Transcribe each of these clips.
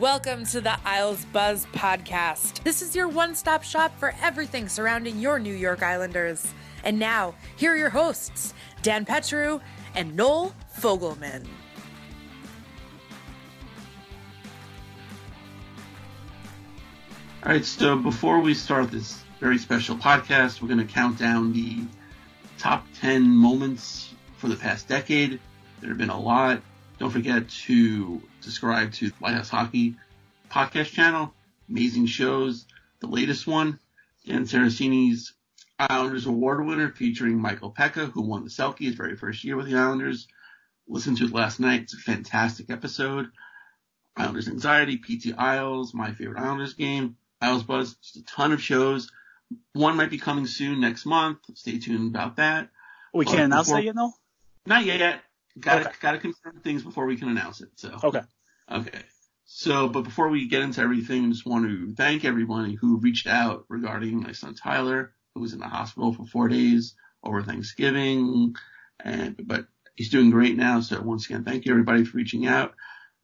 Welcome to the Isles Buzz podcast. This is your one stop shop for everything surrounding your New York Islanders. And now, here are your hosts, Dan Petru and Noel Fogelman. All right, so before we start this very special podcast, we're going to count down the top 10 moments for the past decade. There have been a lot. Don't forget to subscribe to the White House Hockey podcast channel. Amazing shows. The latest one, Dan Saraceni's Islanders Award winner featuring Michael Peca, who won the Selke his very first year with the Islanders. Listened to it last night. It's a fantastic episode. Islanders Anxiety, PT Isles, my favorite Islanders game, Isles Buzz, just a ton of shows. One might be coming soon next month. Stay tuned about that. We can't announce before- that yet, no? Not yet. Gotta Okay. gotta confirm things before we can announce it. So Okay. okay. So, but before we get into everything, I just want to thank everyone who reached out regarding my son Tyler, who was in the hospital for four days over Thanksgiving, and but he's doing great now. So once again, thank you everybody for reaching out.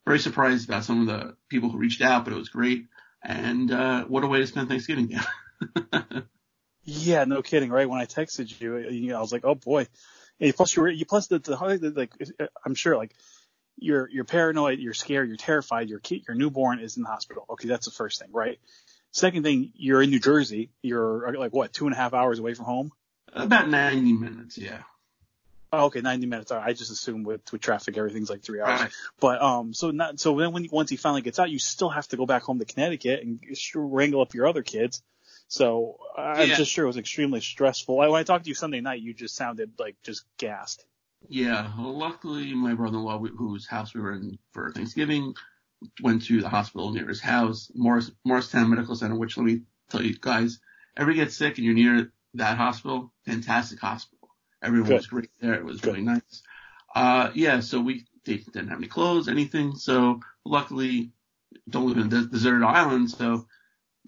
Very surprised about some of the people who reached out, but it was great. And uh, what a way to spend Thanksgiving. Yeah, no kidding, right? When I texted you, you know, I was like, oh boy. And plus you were, you plus the, the, like, I'm sure like you're, you're paranoid, you're scared, you're terrified, your kid, your newborn is in the hospital. Okay. That's the first thing, right? Second thing, you're in New Jersey. You're like what, two and a half hours away from home? about 90 minutes, yeah. Oh, okay, 90 minutes. I just assume with, with traffic, everything's like three hours. Right. But, um, so not, so then when, once he finally gets out, you still have to go back home to Connecticut and wrangle up your other kids. So I'm Yeah. just sure it was extremely stressful. I, when I talked to you Sunday night, you just sounded like just gassed. Yeah, well, luckily my brother-in-law, whose house we were in for Thanksgiving, went to the hospital near his house, Morris Morristown Medical Center. Which let me tell you guys, ever get sick and you're near that hospital, fantastic hospital. Everyone Good. was great there. It was Good. really nice. Uh, yeah, so we they didn't have any clothes, anything. So luckily, don't live in a deserted island, so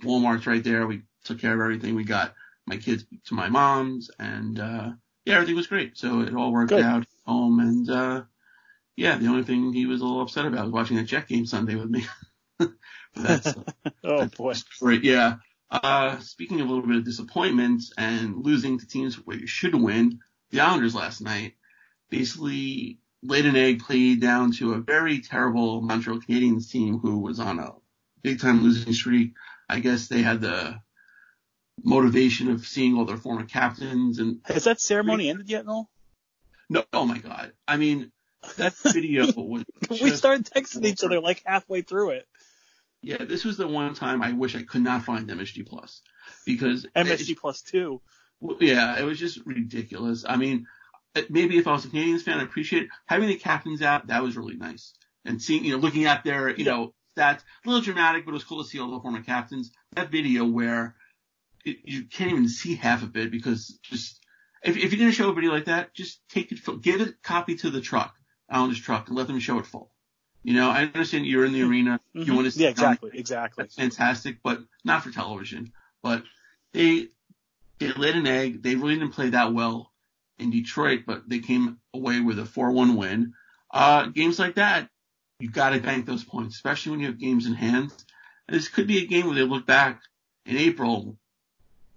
Walmart's right there. We took care of everything. We got my kids to my mom's, and uh, yeah, everything was great. So it all worked Good. out home, and uh, yeah, the only thing he was a little upset about was watching that Jet game Sunday with me. that's Oh boy. great. Yeah. Uh, speaking of a little bit of disappointment and losing to teams where you should win, the Islanders last night basically laid an egg, played down to a very terrible Montreal Canadiens team who was on a big time losing streak. I guess they had the motivation of seeing all their former captains and Has that ceremony ended yet, no? no, oh my God. I mean, that video was. we started texting each other like halfway through it. Yeah, this was the one time I wish I could not find MSG Plus because MSG plus two. Well, Yeah, it was just ridiculous. I mean, uh, maybe if I was a Canadiens fan, I appreciate it. having the captains out. That was really nice, and seeing you know looking at their you know stats, a little dramatic, but it was cool to see all the former captains. That video where it, you can't even see half of it because just if, if you're gonna show a video like that, just take it, give it a copy to the truck, Islanders truck, and let them show it full. You know, I understand you're in the arena, you Mhm. want to see Yeah, exactly, exactly. that's fantastic, but not for television. But they they laid an egg. They really didn't play that well in Detroit, but they came away with a 4-1 win. Uh, games like that, you got to bank those points, especially when you have games in hand. And this could be a game where they look back in April,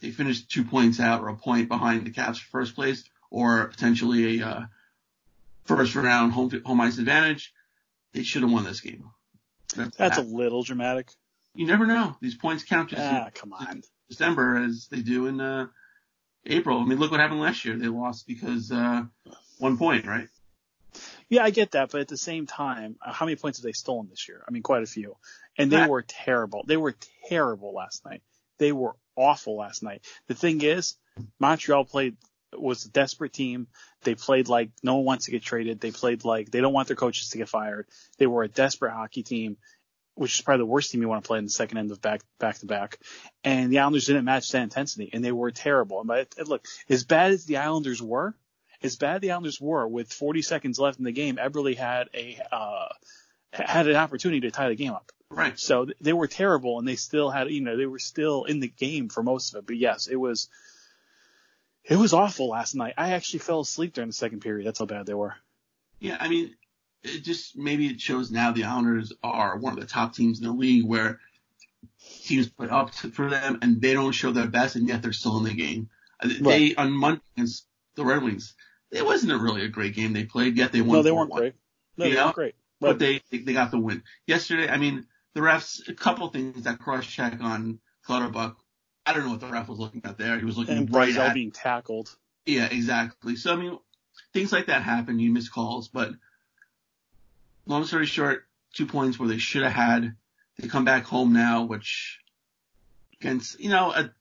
they finished two points out or a point behind the Caps for first place, or potentially a uh, first round home home ice advantage. They should have won this game. That's, That's a little dramatic. you never know. These points count just Ah, in come on. December as they do in uh, April. I mean, look what happened last year. They lost because uh, one point, right? Yeah, I get that, but at the same time, uh, how many points have they stolen this year? I mean, quite a few. And they Yeah. were terrible. They were terrible last night. They were awful last night. The thing is, Montreal played was a desperate team. They played like no one wants to get traded. They played like they don't want their coaches to get fired. They were a desperate hockey team, which is probably the worst team you want to play in the second end of back back to back. And the Islanders didn't match that intensity, and they were terrible. But look, as bad as the Islanders were, as bad the Islanders were, with 40 seconds left in the game, Eberle had a uh, had an opportunity to tie the game up. Right. So th- they were terrible, and they still had, you know, they were still in the game for most of it. But yes, it was, it was awful last night. I actually fell asleep during the second period. That's how bad they were. Yeah, I mean, it just maybe it shows now the Islanders are one of the top teams in the league where teams put up to, for them and they don't show their best and yet they're still in the game. Uh, They on Monday against the Red Wings, it wasn't a really a great game they played yet they won. No, they weren't 4-1. great. No, You they know? weren't great. but they they got the win yesterday. I mean, the refs a couple things that cross check on Clutterbuck. I don't know what the ref was looking at there. He was looking and right Barzal at being tackled. yeah, exactly. So I mean, things like that happen. You miss calls, but long story short, two points where they should have had. They come back home now, which against you know a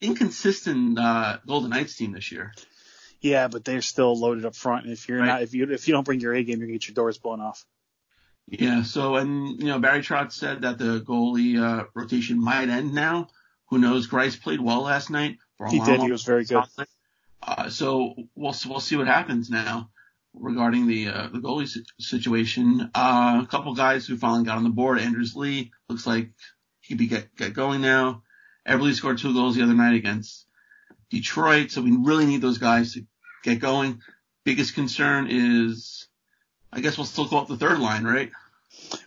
inconsistent uh, Golden Knights team this year. Yeah, but they're still loaded up front. And if you're Right. not, if you if you don't bring your A game, you're gonna get your doors blown off. Yeah. So and you know Barry Trotz said that the goalie uh, rotation might end now. Who knows? Greiss played well last night. He did. He was very good. Uh, so we'll we'll see what happens now regarding the uh, the goalie situation. Uh, a couple guys who finally got on the board. Anders Lee looks like he be get get going now. Eberle scored two goals the other night against Detroit, so we really need those guys to get going. Biggest concern is, I guess we'll still call it the third line, right?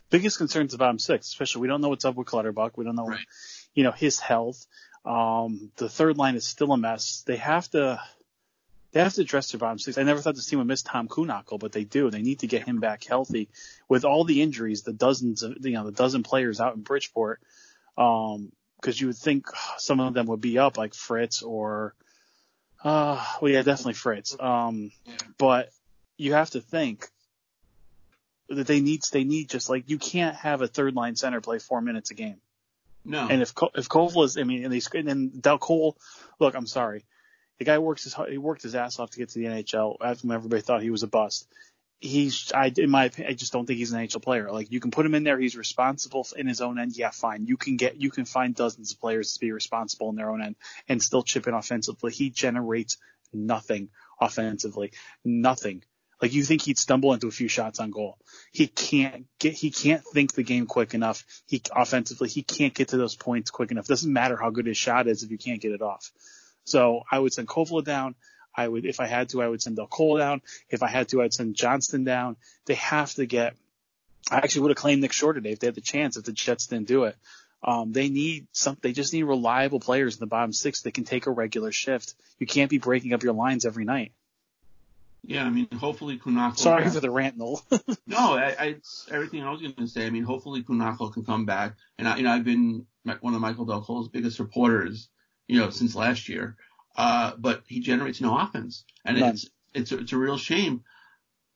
Biggest concerns the bottom six, especially we don't know what's up with Clutterbuck. We don't know, Right. you know, his health. Um, the third line is still a mess. They have to, they have to address their bottom six. I never thought this team would miss Tom Kühnhackl, but they do. They need to get him back healthy with all the injuries, the dozens of, you know, the dozen players out in Bridgeport. Um, cause you would think some of them would be up like Fritz or, uh, well, yeah, definitely Fritz. Um, but you have to think they need they need just like you can't have a third line center play four minutes a game. No. And if if Koval is, I mean, and they and then Dal Colle, look, I'm sorry, the guy works his he worked his ass off to get to the NHL. After everybody thought he was a bust. He's, I, in my opinion, I just don't think he's an NHL player. Like you can put him in there, he's responsible in his own end. Yeah, fine. You can get, you can find dozens of players to be responsible in their own end and still chip in offensively. He generates nothing offensively, nothing. Like you think he'd stumble into a few shots on goal. He can't get, he can't think the game quick enough. He offensively, he can't get to those points quick enough. Doesn't matter how good his shot is if you can't get it off. So I would send Kovala down. I would, if I had to, I would send Dal Colle down. If I had to, I'd send Johnston down. They have to get, I actually would have claimed Nick Shore today if they had the chance, if the Jets didn't do it. Um, they need some, they just need reliable players in the bottom six that can take a regular shift. You can't be breaking up your lines every night. Yeah, I mean, hopefully Kühnhackl. Sorry for the rant, Noel. No, I, I, it's everything I was going to say. I mean, hopefully Kühnhackl can come back. And I, you know, I've been one of Michael Dal Colle's biggest supporters, you know, since last year. Uh, but he generates no offense, and None. it's it's a, it's a real shame.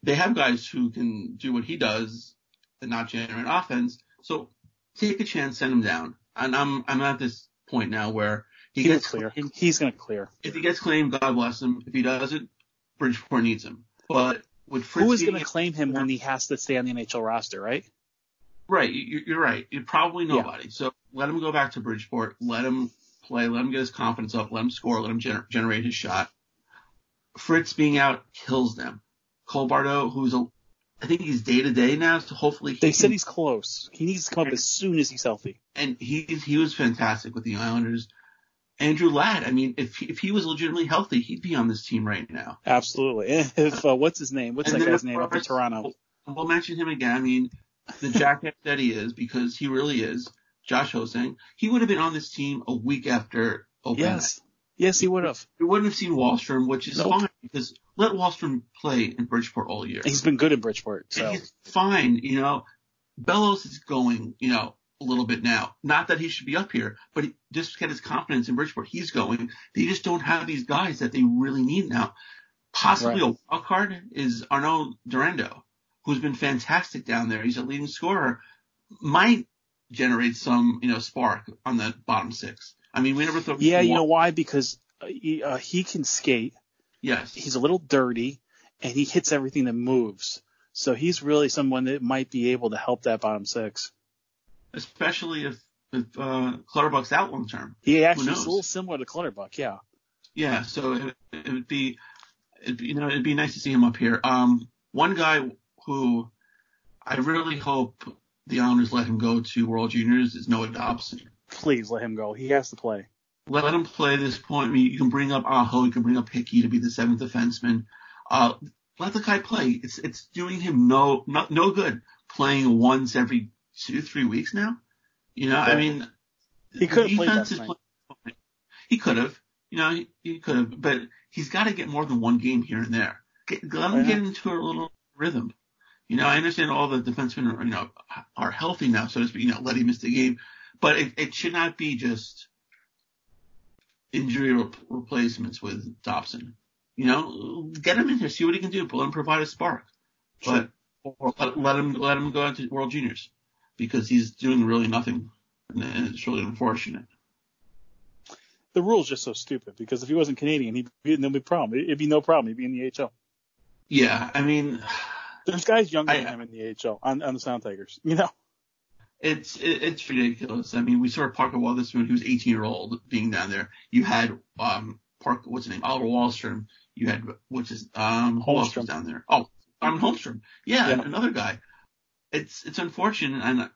they have guys who can do what he does and not generate offense. So take a chance, send him down. And I'm I'm at this point now where he He'll gets clear. claimed. He's going to clear. If he gets claimed, God bless him. If he doesn't, Bridgeport needs him. But with Fritz Who is going to claim him when he has to stay on the NHL roster, right? Right, you- you're right. You're probably nobody. So let him go back to Bridgeport. Let him play. Let him get his confidence up. Let him score. Let him gener- generate his shot. Fritz being out kills them. Cole Bardreau, who's a, I think he's day to day now. So hopefully he They can- said he's close. He needs to come up as soon as he's healthy. and he he was fantastic with the Islanders. Andrew Ladd, I mean, if he, if he was legitimately healthy, he'd be on this team right now. Absolutely. If uh, what's his name? What's And that guy's name up in Toronto? We'll mention him again. I mean, the jackass that he is, because he really is. Josh Ho-Sang, he would have been on this team a week after opening night. Yes. Yes, he would have. We wouldn't have seen Wahlstrom, which is Nope. fine because let Wahlstrom play in Bridgeport all year. He's been good in Bridgeport. So And he's fine, you know. Bellows is going, you know, a little bit now. Not that he should be up here, but he, just get his confidence in Bridgeport. He's going. They just don't have these guys that they really need now. Possibly Right. a wild card is Arnaud Durandeau, who's been fantastic down there. He's a leading scorer. Might generate some, you know, spark on the bottom six. I mean, we never thought. yeah, you know why? Because uh, he, uh, he can skate. Yes. He's a little dirty, and he hits everything that moves. So he's really someone that might be able to help that bottom six. Especially if if uh, Clutterbuck's out long term. He actually is a little similar to Clutterbuck. Yeah. Yeah, so it, it would be, it'd be, you know, it'd be nice to see him up here. Um, one guy who I really hope the Islanders let him go to World Juniors is Noah Dobson. Please let him go. He has to play. Let him play this point. I mean, you can bring up Aho, you can bring up Hickey to be the seventh defenseman. Uh, let the guy play. It's it's doing him no no, no good playing once every two three weeks now. You know, I mean, He could have played defense last is night. playing- He could have. You know, he, he could have, but he's got to get more than one game here and there. Get, let him Yeah. get into a little rhythm. You know, I understand all the defensemen are, you know, are healthy now, so to speak. You know, let him miss the game, but it, it should not be just injury re- replacements with Dobson. You know, get him in here, see what he can do, let him provide a spark. But or let, let him let him go out to World Juniors because he's doing really nothing, and it's really unfortunate. The rule's just so stupid because if he wasn't Canadian, he'd be no problem. It'd be no problem. He'd be in the AHL. Yeah, I mean, There's guys younger I- than him in the AHL on, on the Sound Tigers. You know. it's it, it's ridiculous. I mean, we saw Parker Wotherspoon, who was 18 year old, being down there. You had um Park, what's his name, Oliver Wahlstrom. You had which is um Holmstrom. down there? Oh, Simon Holmstrom. Yeah, Yeah. another guy. It's it's unfortunate, and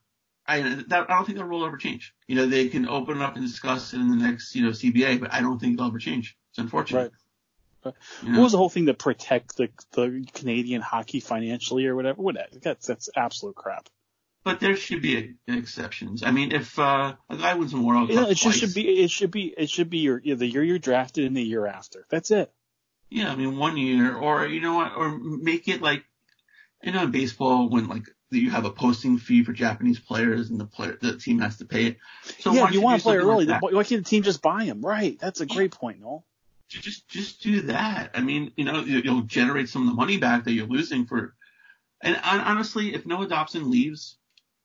I that I don't think that rule will ever change. You know, they can open it up and discuss it in the next you know CBA, but I don't think it'll ever change. It's unfortunate. Right. What was the whole thing to protect the the Canadian hockey financially or whatever? Whatever. That's that's absolute crap. But there should be exceptions. I mean, if uh, a guy wins a World You Cup know, it twice, should be it should be it should be your the year you're drafted and the year after. That's it. Yeah, I mean one year, or you know what, or make it like, you know, in baseball when like you have a posting fee for Japanese players and the player the team has to pay it. So yeah, you want to play early, like why can't the team just buy him? Right. That's a great point, Noel. just just do that. I mean, you know, you- you'll generate some of the money back that you're losing for. And honestly, if Noah Dobson leaves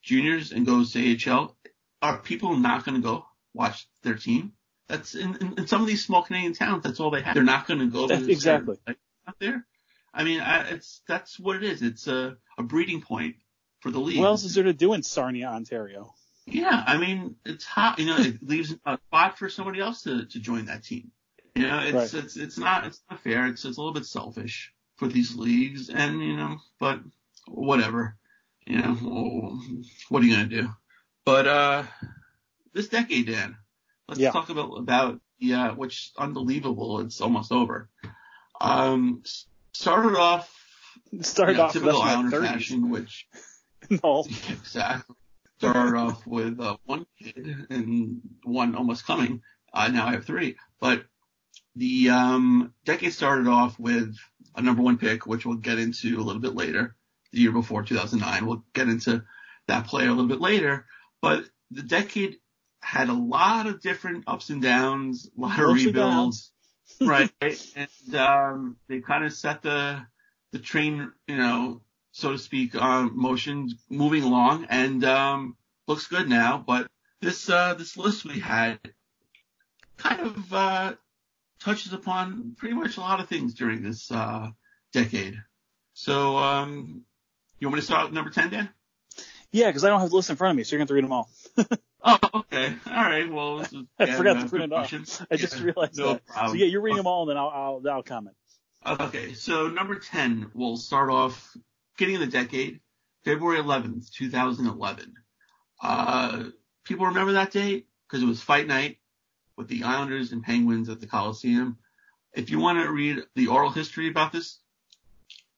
juniors and goes to AHL, are people not going to go watch their team? That's in, in, in some of these small Canadian towns. That's all they have. They're not going to go. That's- to a certain- exactly. like, out there. I mean, I, it's that's what it is. It's a, a breeding point for the league. What else is there to do in Sarnia, Ontario? Yeah, I mean, it's hot. You know, it leaves a spot for somebody else to, to join that team. You know, it's Right. it's it's not it's not fair. It's it's a little bit selfish for these leagues, and you know, but whatever. You know, what are you gonna do? But uh, this decade, Dan, let's Yeah. talk about about yeah, which unbelievable. It's almost over. Um, started off Started you know, off typical Islander the 30s. fashion, which No. Exactly. Started off with uh, one kid and one almost coming. Uh, now I have three. But the um, decade started off with a number one pick, which we'll get into a little bit later. The year before 2009, we'll get into that player a little bit later. But the decade had a lot of different ups and downs, a lot of rebuilds, right? And um, they kind of set the the train, you know, so to speak, uh, motion moving along and um, looks good now. But this uh, this list we had kind of uh, touches upon pretty much a lot of things during this uh, decade. So, um, you want me to start with number 10, Dan? Yeah, because I don't have the list in front of me, so you're going to read them all. oh, okay. All right. Well, is, I forgot uh, to print it off. I just Yeah, realized no that. problem. So yeah, you're reading them all, and then I'll I'll, I'll comment. Okay, so number 10, we'll start off beginning of the decade, February 11th, 2011. Uh, people remember that date because it was fight night with the Islanders and Penguins at the Coliseum. If you want to read the oral history about this,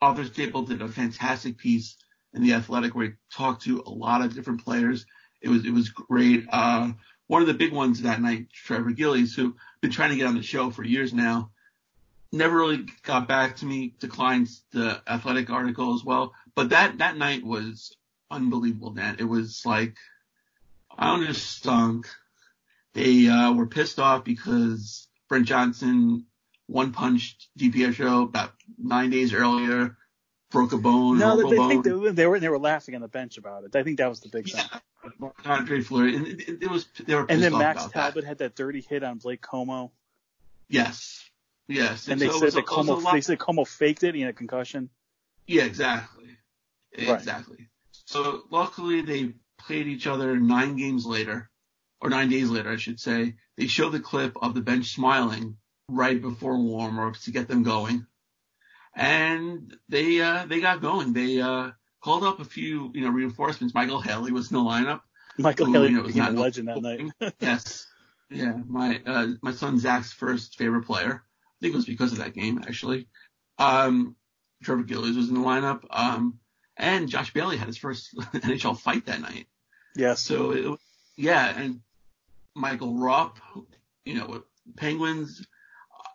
Arthur Staple did a fantastic piece in the Athletic where he talked to a lot of different players. It was it was great. Uh, one of the big ones that night, Trevor Gillies, who been trying to get on the show for years now, never really got back to me. Declined the Athletic article as well, but that that night was unbelievable. Dan, it was like i Islanders stunk. They uh, were pissed off because Brent Johnson one punched DiPietro about nine days earlier, broke a bone. No, they, bone. think they, they were they were laughing on the bench about it. I think that was the big thing. Andre Fleury, and it, it, was they were pissed And then Max about that. Talbot had that dirty hit on Blake Comeau, Yes, yes. and they so said was that a- it was a Comeau lot- they said Comeau faked it. He had a concussion. Yeah, exactly. Right. Exactly. So luckily they played each other nine games later, or nine days later, I should say. They showed the clip of the bench smiling right before warm-ups to get them going. And they, uh, they got going. They, uh, called up a few, you know, reinforcements. Michael Haley was in the lineup. Michael Who, Haley you know, was not a legend that night. yes. Yeah. My, uh, my son Zach's first favorite player. I think it was because of that game, actually. Um, Trevor Gillies was in the lineup. Um, and Josh Bailey had his first NHL fight that night. yes. So it, yeah, and Michael Rupp, you know, with Penguins.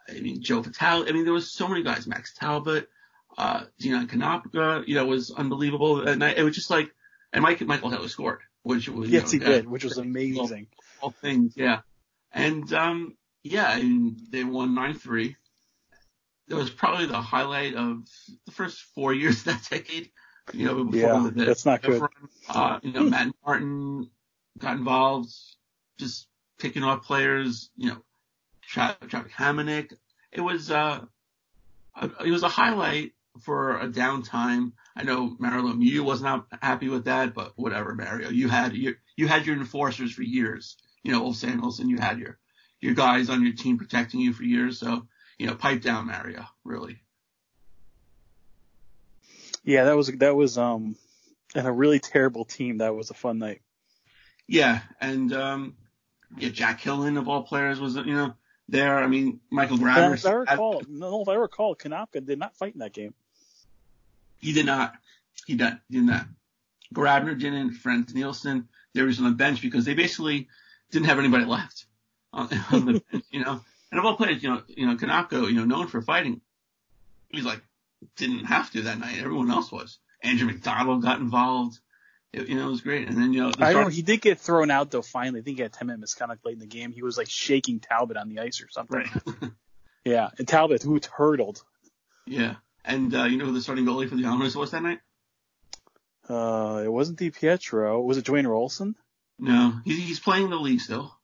I mean, Joe Vitale. I mean, there was so many guys. Max Talbot, uh, Dion Konopka, you know, was unbelievable that night. It was just like, and Mike, Michael Haley scored, which was, yes, he know, did, which was amazing. all things, yeah. And um yeah, and they won nine three. That was probably the highlight of the first four years of that decade. You know, before Yeah, the, that's not good. Uh, you know, Matt Martin got involved, just picking off players. You know, Tra- Travis Hamonic. It was uh, a, it was a highlight for a downtime. I know Marilyn, Lemieux was not happy with that, but whatever, Mario. You had your you had your enforcers for years. You know, Ulf Samuelsson, you had your your guys on your team protecting you for years. So you know, pipe down, Mario. Really. Yeah, that was that was um, and a really terrible team. That was a fun night. Yeah, and um, yeah, Jack Hillen of all players was you know there. I mean, Michael And if I recall, no, if I recall, Konopka did not fight in that game. He did not. He did, did not. Grabner didn't. Frans Nielsen. They were just on the bench because they basically didn't have anybody left on, on the bench, you know. And of all players, you know, you know, Kanako, you know, known for fighting, he's like didn't have to that night. Everyone else was. Andrew McDonald got involved. It, you know, it was great. And then you know, the I know he did get thrown out though. Finally, I think he had 10 minute misconduct late in the game. He was like shaking Talbot on the ice or something. Right. Yeah, and Talbot who hurdled. yeah. And uh, you know who the starting goalie for the Islanders was that night? Uh, it wasn't DiPietro. Was it Dwayne Roloson? No, he, he's playing the league still.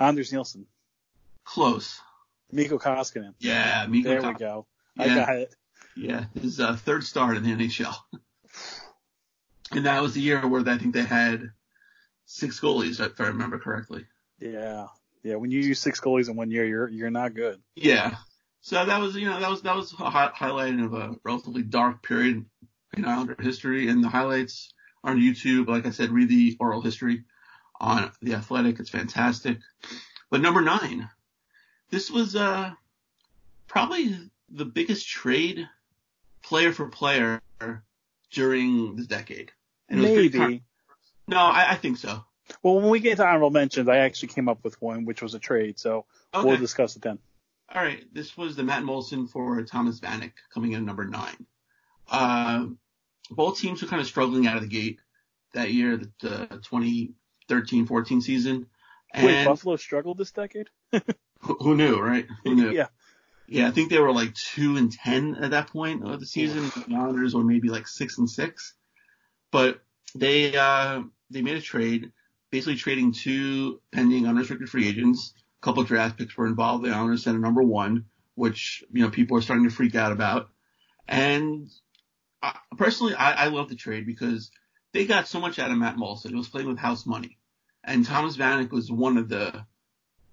Anders Nilsson. Close. Mikko Koskinen. Yeah, Mikko There we go. I Yeah. got it. Yeah, his uh, third start in the NHL. and that was the year where I think they had six goalies, if I remember correctly. Yeah. Yeah, when you use six goalies in one year, you're you're not good. Yeah. So that was, you know, that was that was a hi- highlight of a relatively dark period in Islander history, and the highlights are on YouTube. Like I said, read the oral history on the Athletic. It's fantastic. But number nine, this was uh probably the biggest trade player for player during the decade. And it was Maybe. con- no, I, I think so. Well, when we get to honorable mentions, I actually came up with one, which was a trade. So Okay. we'll discuss it then. All right, this was the Matt Moulson for Thomas Vanek coming in at number nine. Uh, both teams were kind of struggling out of the gate that year, the, the 2013-14 season. And Wait, Buffalo struggled this decade? who, knew, right? Who knew? yeah. Yeah, I think they were like two and ten at that point of the season. The Islanders were maybe like six and six, but they uh, they made a trade, basically trading two pending unrestricted free agents. A couple draft picks were involved. The Islanders sent a number one, which you know people are starting to freak out about. And uh, personally, I, I love the trade because they got so much out of Matt Moulson. He was playing with house money, and Thomas Vanek was one of the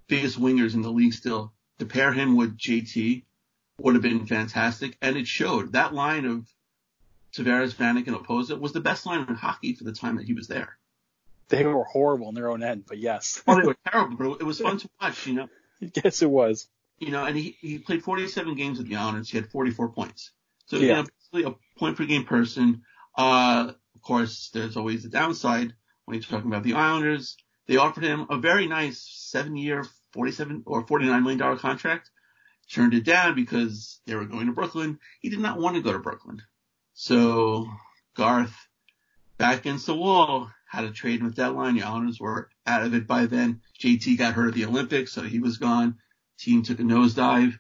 biggest wingers in the league still. To pair him with JT would have been fantastic, and it showed. That line of Tavares, Vanek, and Okposo was the best line in hockey for the time that he was there. They were horrible in their own end, but yes. Well, they were terrible, but it was fun to watch, you know. yes, it was. You know, and he, he played 47 games with the Islanders. He had 44 points. So, Yeah. you know, basically a point per game person. Uh, of course, there's always the downside when you're talking about the Islanders. They offered him a very nice seven year, 47 or $49 million contract. Turned it down because they were going to Brooklyn. He did not want to go to Brooklyn. So Garth back against the wall, had a trade with deadline. The Islanders were out of it by then. JT got hurt at the Olympics, so he was gone. Team took a nosedive.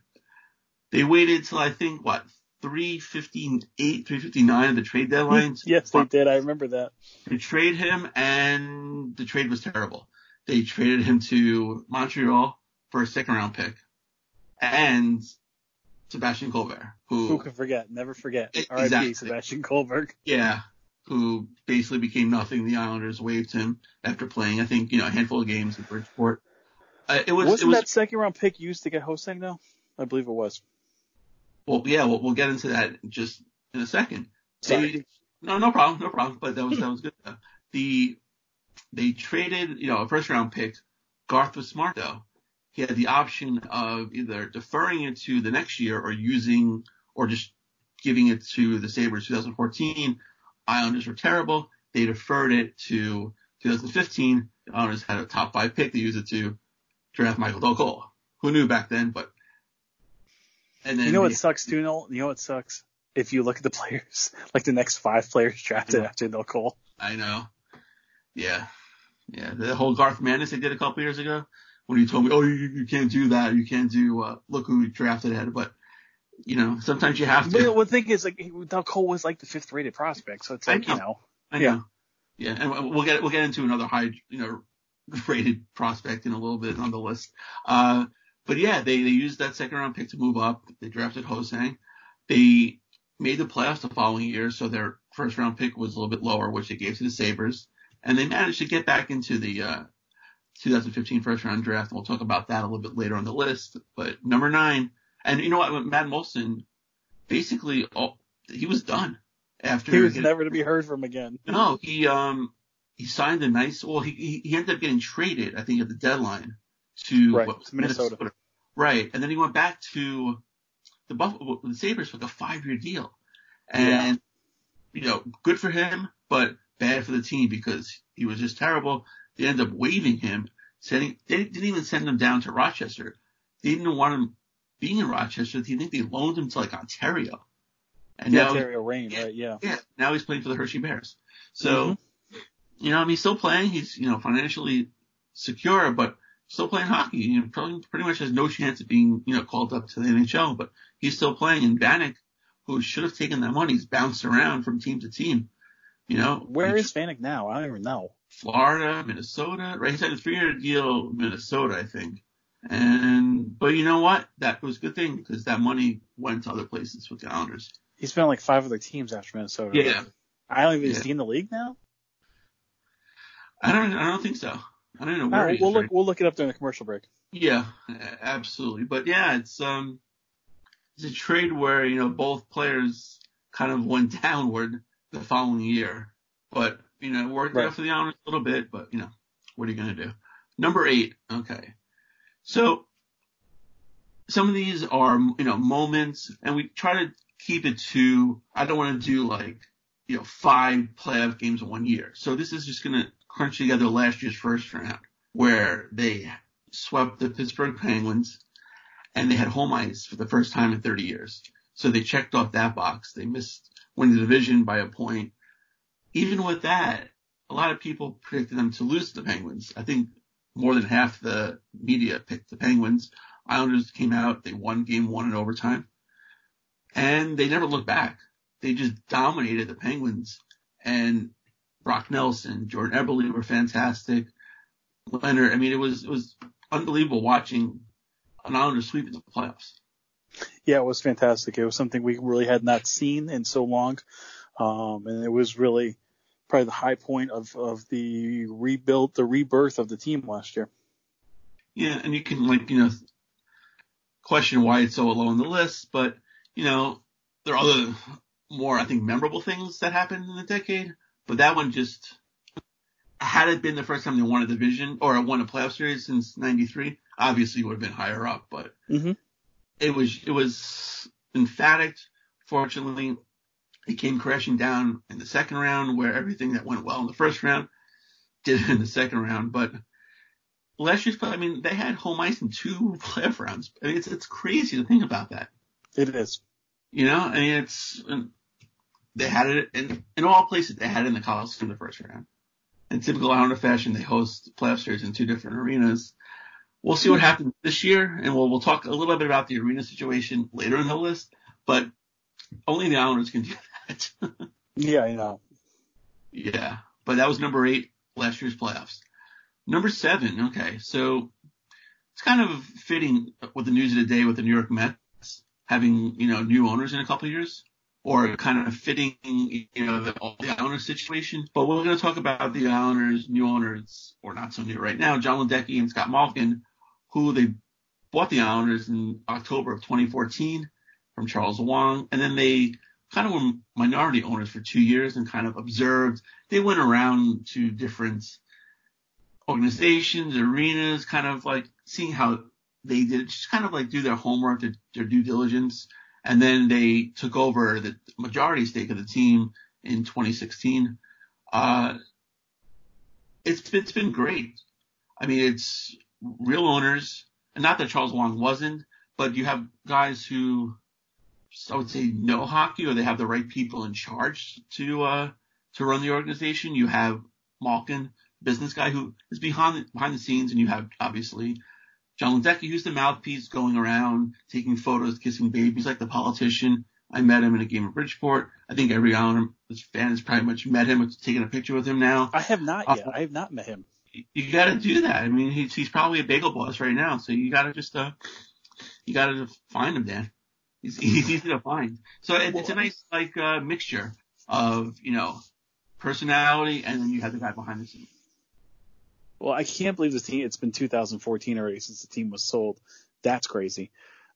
They waited till I think what 358, 359 of the trade deadlines. yes, they did. I remember that. to trade him, and the trade was terrible. They traded him to Montreal for a second round pick and Sebastian Collberg, who, Who can forget? Never forget. R.I.P. exactly. Sebastian Collberg. yeah, who basically became nothing. The Islanders waived him after playing, I think, you know, a handful of games in Bridgeport. Uh, it was, Wasn't it was, that second round pick used to get Ho-Sang though? I believe it was. Well, yeah, we'll, we'll get into that just in a second. Sorry. They, no, no problem, no problem. But that was that was good. Though. The they traded, you know, a first round pick. Garth was smart though. He had the option of either deferring it to the next year or using or just giving it to the Sabres 2014. Islanders were terrible. They deferred it to 2015. The Islanders had a top five pick. They used it to draft Michael Dal Colle. Who knew back then? But and then You know what the- sucks too, Noel? You know what sucks? If you look at the players, like the next five players drafted after Noel Cole. I know. Yeah. Yeah. The whole Garth Madness they did a couple years ago when he told me, oh, you, you can't do that. You can't do, uh, look who we drafted ahead. But, you know, sometimes you have to. But the thing is, like, Noel Cole was like the fifth rated prospect, so it's I like, you know. know, yeah. Yeah. And we'll get, we'll get into another high, you know, rated prospect in a little bit on the list. Uh, but yeah, they, they used that second round pick to move up. They drafted Ho-Sang. They made the playoffs the following year, so their first round pick was a little bit lower, which they gave to the Sabres. And they managed to get back into the, uh, 2015 first round draft. We'll talk about that a little bit later on the list. But number nine, and you know what, Matt Moulson, basically, all, he was done after he was getting- never to be heard from again. no, he um he signed a nice. Well, he he, ended up getting traded, I think, at the deadline to Right, what, to Minnesota. Right, and then he went back to the Buffalo the Sabres for like a five year deal, and you know, good for him, but bad for the team because he was just terrible. They ended up waiving him, sending they didn't even send him down to Rochester. They didn't want him being in Rochester. They think they loaned him to like Ontario, and Yeah, now Ontario Reign, right? Yeah. yeah, now he's playing for the Hershey Bears. So, mm-hmm. you know, I mean, he's still playing. He's, you know, financially secure, but still playing hockey. You know, probably pretty much has no chance of being, you know, called up to the NHL, but he's still playing. And Vanek, who should have taken that money, he's bounced around from team to team. You know, where is is Vanek now? I don't even know. Florida, Minnesota, right? He's had a three-year deal Minnesota, I think. And, but you know what? That was a good thing because that money went to other places with the Islanders. He's been on like five other teams after Minnesota. Yeah. I don't even, is Yeah. he in the league now? I don't, I don't think so. I don't know All right, we'll right look, we'll look it up during the commercial break. Yeah, absolutely. But yeah, it's um, it's a trade where you know both players kind of went downward the following year, but you know it worked Right. out for the Islanders a little bit. But you know, what are you gonna do? Number eight. Okay, so some of these are you know moments, and we try to keep it to. I don't want to do like you know five playoff games in one year. So this is just gonna crunch together last year's first round where they swept the Pittsburgh Penguins and they had home ice for the first time in 30 years. So they checked off that box. They missed winning the division by a point. Even with that, a lot of people predicted them to lose to the Penguins. I think more than half the media picked the Penguins. Islanders came out, they won game one in overtime, and they never looked back. They just dominated the Penguins, and Brock Nelson, Jordan Eberle were fantastic. Leonard, I mean, it was it was unbelievable watching an Islanders sweep in the playoffs. Yeah, it was fantastic. It was something we really had not seen in so long, um, and it was really probably the high point of of the rebuild, the rebirth of the team last year. Yeah, and you can like you know question why it's so low on the list, but you know there are other more I think memorable things that happened in the decade, but that one just had it been the first time they won a division or won a playoff series since '93, obviously would have been higher up, but mm-hmm. it was it was emphatic. Fortunately, it came crashing down in the second round, where everything that went well in the first round did in the second round. But last year's play, I mean, they had home ice in two playoff rounds. I mean, it's it's crazy to think about that. It is. You know, I mean, it's they had it in in all places. They had it in the Coliseum in the first round. In typical Islander fashion, they host playoff series in two different arenas. We'll see what happens this year, and we'll we'll talk a little bit about the arena situation later in the list. But only the Islanders can do that. yeah, I know. Yeah, but that was number eight last year's playoffs. Number seven, okay, so it's kind of fitting with the news of the day with the New York Mets having you know new owners in a couple of years or kind of fitting, you know, the, the Islanders situation. But we're going to talk about the Islanders, new owners, or not so new right now, Jon Ledecky and Scott Malkin, who they bought the Islanders in October of 2014 from Charles Wang, and then they kind of were minority owners for two years and kind of observed. They went around to different organizations, arenas, kind of like seeing how they did, just kind of like do their homework, their, their due diligence and then they took over the majority stake of the team in 2016. Uh, it's it's been great. I mean, it's real owners, and not that Charles Wang wasn't, but you have guys who I would say know hockey, or they have the right people in charge to uh, to run the organization. You have Malkin, business guy who is behind the, behind the scenes, and you have obviously Jon Ledecky, who's the mouthpiece going around taking photos, kissing babies like the politician. I met him in a game of Bridgeport. I think every Islander fan has pretty much met him, taking a picture with him now. I have not yet. Uh, I have not met him. You got to do that. I mean, he's he's probably a bagel boss right now, so you got to just uh, you got to find him, Dan. He's, he's easy to find. So it, it's a nice like uh, mixture of you know personality, and then you have the guy behind the scenes. Well, I can't believe the team. It's been 2014 already since the team was sold. That's crazy.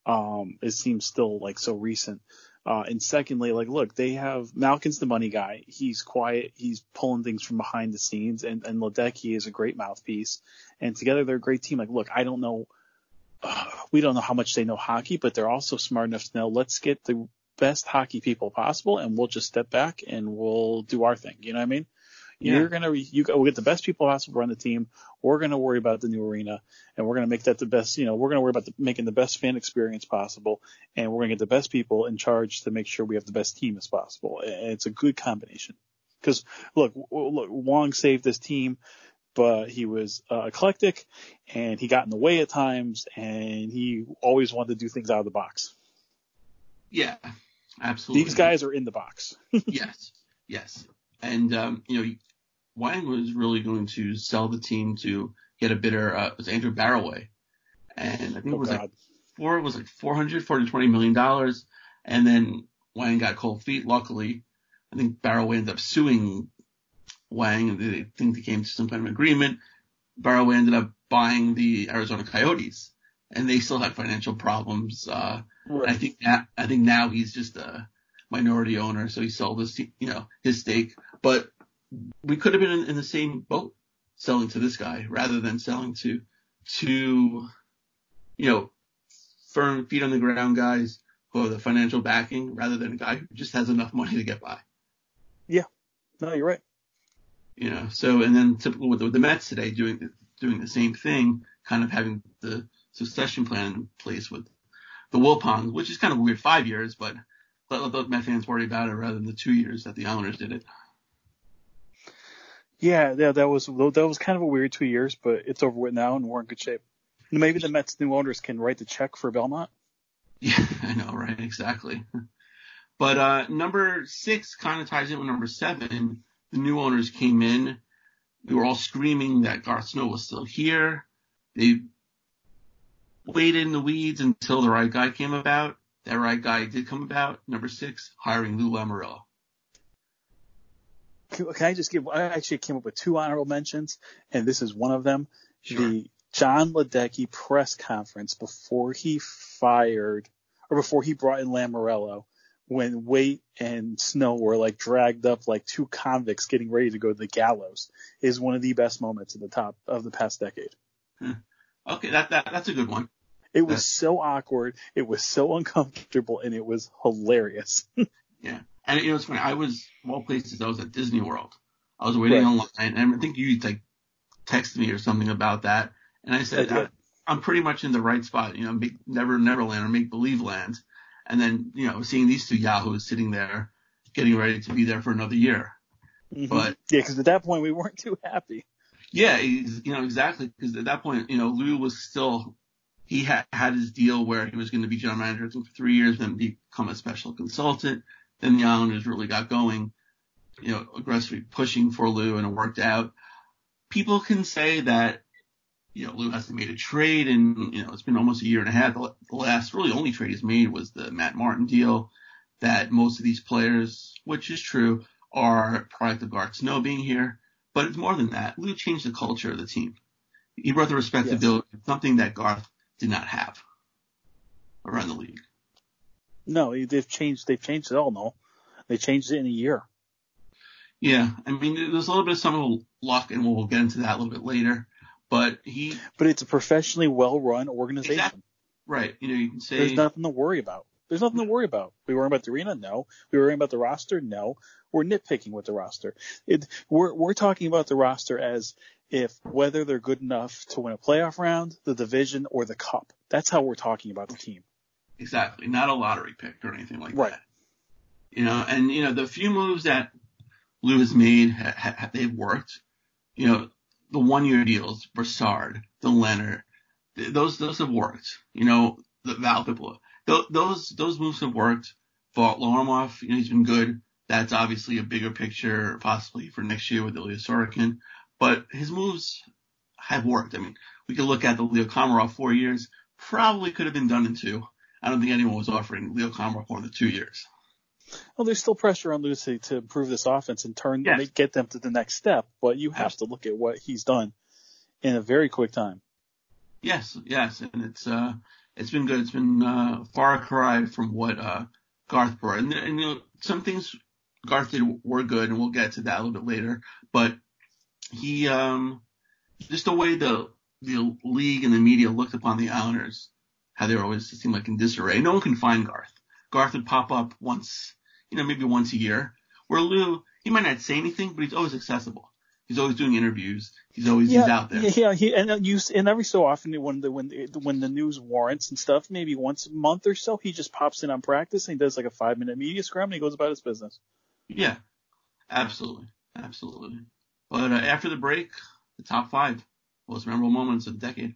Um, it seems still like so recent. Uh, and secondly, like, look, they have Malkin's the money guy. He's quiet. He's pulling things from behind the scenes, and and Ledecky is a great mouthpiece. And together they're a great team. Like, look, I don't know, uh, we don't know how much they know hockey, but they're also smart enough to know let's get the best hockey people possible, and we'll just step back and we'll do our thing. You know what I mean? Yeah. You're gonna you we'll get the best people possible run the team. We're gonna worry about the new arena, and we're gonna make that the best. You know, we're gonna worry about the, making the best fan experience possible, and we're gonna get the best people in charge to make sure we have the best team as possible. And it's a good combination. Because look, look, Wang saved this team, but he was uh, eclectic, and he got in the way at times, and he always wanted to do things out of the box. Yeah, absolutely. These guys are in the box. yes, yes. And um, you know, Wang was really going to sell the team to get a bidder. Uh, it was Andrew Barroway, and I think oh, it was God. like four. It was like 400, 420 million dollars. And then Wang got cold feet. Luckily, I think Barroway ended up suing Wang, and they think they came to some kind of agreement. Barroway ended up buying the Arizona Coyotes, and they still had financial problems. Uh, right. I think that, I think now he's just a minority owner, so he sold his, you know, his stake. But we could have been in, in the same boat selling to this guy rather than selling to to you know firm feet on the ground guys who have the financial backing rather than a guy who just has enough money to get by. Yeah, no, you're right. You know, so and then typical with the, with the Mets today doing doing the same thing, kind of having the succession plan in place with the Wilpons, which is kind of weird, five years, but let, let the Met fans worry about it rather than the two years that the Islanders did it. Yeah, yeah, that was that was kind of a weird two years, but it's over with now and we're in good shape. Maybe the Mets new owners can write the check for Belmont. Yeah, I know, right? Exactly. But uh, number six kind of ties in with number seven. The new owners came in. We were all screaming that Garth Snow was still here. They waited in the weeds until the right guy came about. That right guy did come about. Number six, hiring Lou Lamoriello. Can, I just give? I actually came up with two honorable mentions, and this is one of them. Sure. The Jon Ledecky press conference before he fired or before he brought in Lamoriello, when Weight and Snow were like dragged up like two convicts getting ready to go to the gallows, is one of the best moments at the top of the past decade. Hmm. Okay, that, that that's a good one. It was so awkward, it was so uncomfortable, and it was hilarious. Yeah. And you know, it's funny. I was, all places, I was at Disney World. I was waiting Right. online, and I think you like texted me or something about that. And I said, I I'm pretty much in the right spot, you know, make, Never Neverland or Make Believe Land. And then, you know, seeing these two yahoos sitting there, getting ready to be there for another year. Mm-hmm. But yeah, because at that point we weren't too happy. yeah, you know, exactly. Because at that point, you know, Lou was still, he had, had his deal where he was going to be general manager for three years, then become a special consultant. Then the Islanders really got going, you know, aggressively pushing for Lou and it worked out. People can say that, you know, Lou hasn't made a trade and, you know, it's been almost a year and a half. The the last really only trade he's made was the Matt Martin deal that most of these players, which is true, are product of Garth Snow being here. But it's more than that. Lou changed the culture of the team. He brought the respectability, something that Garth did not have around the league. No, they've changed. They've changed it all. No, they changed it in a year. Yeah, I mean, there's a little bit of some luck, and we'll get into that a little bit later. But he, But it's a professionally well-run organization. Exactly. right, you know, you can say, There's nothing to worry about. There's nothing to worry about. We worry about the arena? No. We worry about the roster? No. We're nitpicking with the roster. It, we're, we're talking about the roster as if whether they're good enough to win a playoff round, the division, or the cup. That's how we're talking about the team. Exactly, not a lottery pick or anything like Right. that. You know, and you know, the few moves that Lou has made, ha, ha, they've worked. You know, the one-year deals, Brassard, the Leonard, th- those those have worked. You know, the Val th- those those moves have worked. Varlamov, you know, he's been good. That's obviously a bigger picture, possibly for next year with Ilya Sorokin. But his moves have worked. I mean, we could look at the Leo Komarov four years, probably could have been done in two. I don't think anyone was offering Leo Komarov more than two years. Well, there's still pressure on Lucy to improve this offense and turn, Yes. make, get them to the next step, but you have to look at what he's done in a very quick time. Yes, yes, and it's uh, it's been good. It's been uh, far cry from what uh, Garth brought, and, and you know some things Garth did were good, and we'll get to that a little bit later. But he, um, just the way the the league and the media looked upon the Islanders, how they were always it seemed like in disarray. No one can find Garth. Garth would pop up once, you know, maybe once a year. Where Lou, he might not say anything, but he's always accessible. He's always doing interviews. He's always he's out there. Yeah, yeah, he, and uh, you, and every so often when the when the, when the news warrants and stuff, maybe once a month or so, he just pops in on practice and he does like a five minute media scrum and he goes about his business. Yeah, absolutely, absolutely. But uh, after the break, the top five most memorable moments of the decade.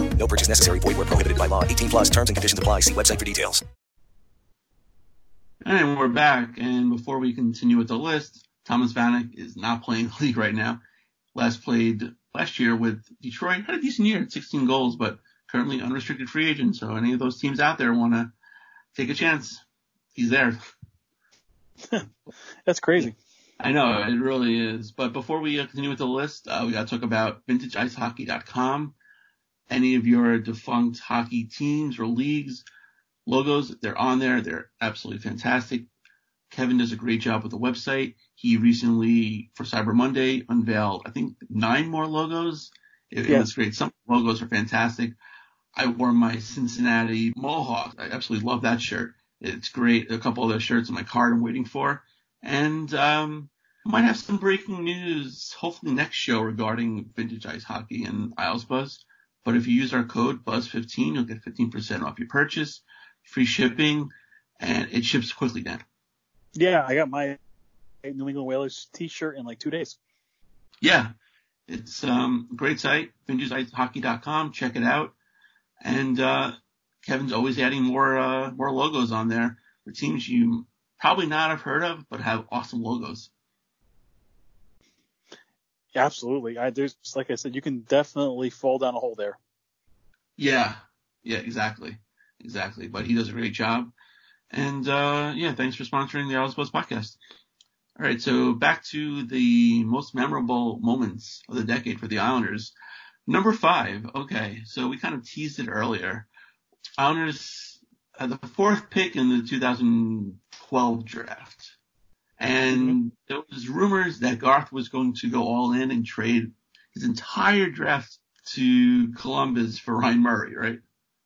No purchase necessary. Void where prohibited by law. 18 plus terms and conditions apply. See website for details. And we're back. And before we continue with the list, Thomas Vanek is not playing the league right now. Last played last year with Detroit. Had a decent year, 16 goals, but currently unrestricted free agent. So any of those teams out there want to take a chance, he's there. That's crazy. I know it really is. But before we uh, continue with the list, uh, we got to talk about VintageIceHockey.com. Any of your defunct hockey teams or leagues logos, they're on there. They're absolutely fantastic. Kevin does a great job with the website. He recently, for Cyber Monday, unveiled I think nine more logos. It, Yeah. was great. Some logos are fantastic. I wore my Cincinnati Mohawk. I absolutely love that shirt. It's great. A couple other shirts in my cart I'm waiting for. And um, I might have some breaking news, hopefully next show regarding vintage ice hockey and Isles Buzz. But if you use our code BUZZ15, you'll get 15% off your purchase, free shipping, and it ships quickly, Dan. Yeah, I got my New England Whalers t-shirt in like two days. Yeah, it's um, a great site, vintagehockey.com. Check it out. And uh, Kevin's always adding more uh, more logos on there for teams you probably not have heard of, but have awesome logos. Absolutely. I there's like I said, you can definitely fall down a hole there. Yeah, yeah, exactly, exactly. But he does a great job. And uh, yeah, thanks for sponsoring the Isles Buzz podcast. All right, so back to the most memorable moments of the decade for the Islanders. Number five. Okay, so we kind of teased it earlier. Islanders had the fourth pick in the 2012 draft. And there was rumors that Garth was going to go all in and trade his entire draft to Columbus for Ryan Murray, right?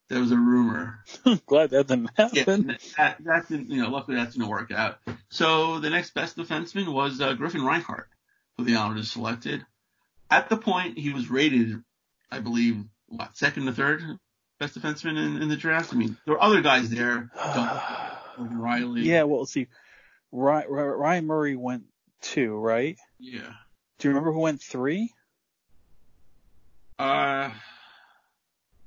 There was a rumor. Glad that didn't happen. Yeah, that, that didn't, you know, luckily that didn't work out. So the next best defenseman was uh, Griffin Reinhart, who the Islanders selected. At the point, he was rated, I believe, what, second or third best defenseman in, in the draft? I mean, there were other guys there. Rielly. Yeah, well, see. Ryan, Ryan Murray went two, right? Yeah. Do you remember who went three? Uh,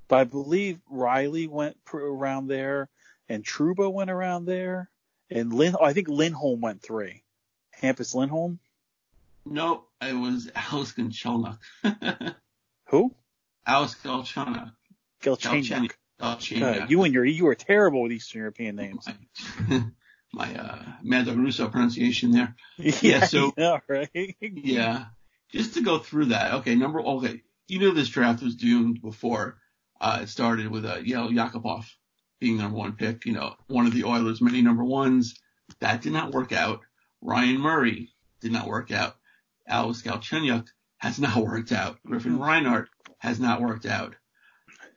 but I believe Rielly went around there, and Trouba went around there, and Lin. Oh, I think Lindholm went three. Hampus Lindholm. No, it was Alex Galchenyuk. Who? Alex Galchenyuk. Galchenyuk. Galchenyuk. you and your you were terrible with Eastern European names. My uh, Mad Russo pronunciation there. Yeah, yeah so yeah, right. yeah, just to go through that. Okay, number okay, you knew this draft was doomed before uh, it started with uh, Yel Yakupov being number one pick. You know, one of the Oilers' many number ones. That did not work out. Ryan Murray did not work out. Alex Galchenyuk has not worked out. Griffin Reinhart has not worked out.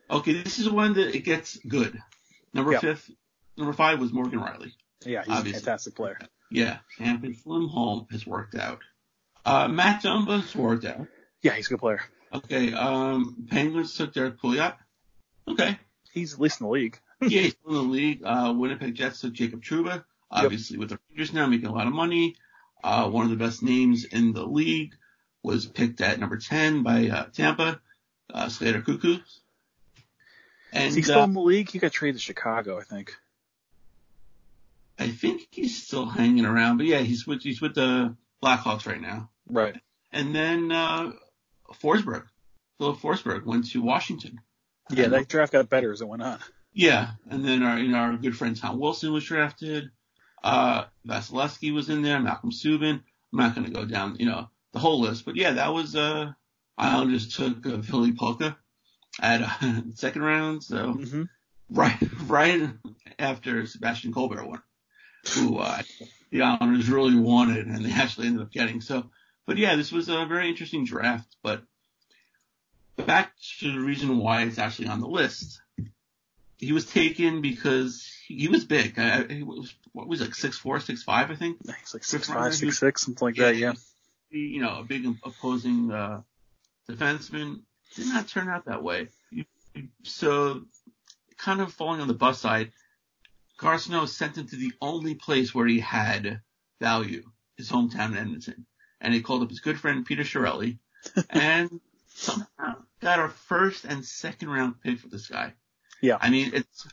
Okay, this is one that it gets good. Number Yep. fifth, number five was Morgan Rielly. Yeah, he's Obviously. a fantastic player. Yeah, Hampus Lindholm has worked out. Uh, Matt Dumba's worked out. Yeah, he's a good player. Okay, um, Penguins took Derrick Pouliot. Okay. He's at least in the league. yeah, he's still in the league. Uh, Winnipeg Jets took Jacob Trouba. Obviously with the Rangers now making a lot of money. Uh, one of the best names in the league was picked at number 10 by, uh, Tampa, uh, Slater Koekkoek. And, Is he still uh, in the league? He got traded to Chicago, I think. I think he's still hanging around, but yeah, he's with, he's with the Blackhawks right now. Right. And then, uh, Forsberg, Filip Forsberg went to Washington. Yeah, that draft got better as it went on. Yeah, and then our you know our good friend Tom Wilson was drafted. Uh, Vasilevskiy was in there. Malcolm Subban. I'm not going to go down you know the whole list, but yeah, that was uh Islanders took uh, Ville Pokka at uh, second round, so Mm-hmm. right right after Sebastian Collberg won, who uh, the Islanders really wanted and they actually ended up getting. So, but yeah, this was a very interesting draft. But back to the reason why it's actually on the list. He was taken because he was big. I, he was what was it, like six four, six five, I think. He's like six five, six six, something like that. Yeah. You know, a big opposing uh, defenseman did not turn out that way. So, kind of falling on the bus side, Garth Snow sent him to the only place where he had value, his hometown in Edmonton. And he called up his good friend Peter Chiarelli and somehow got our first and second round pick for this guy. Yeah. I mean, it's,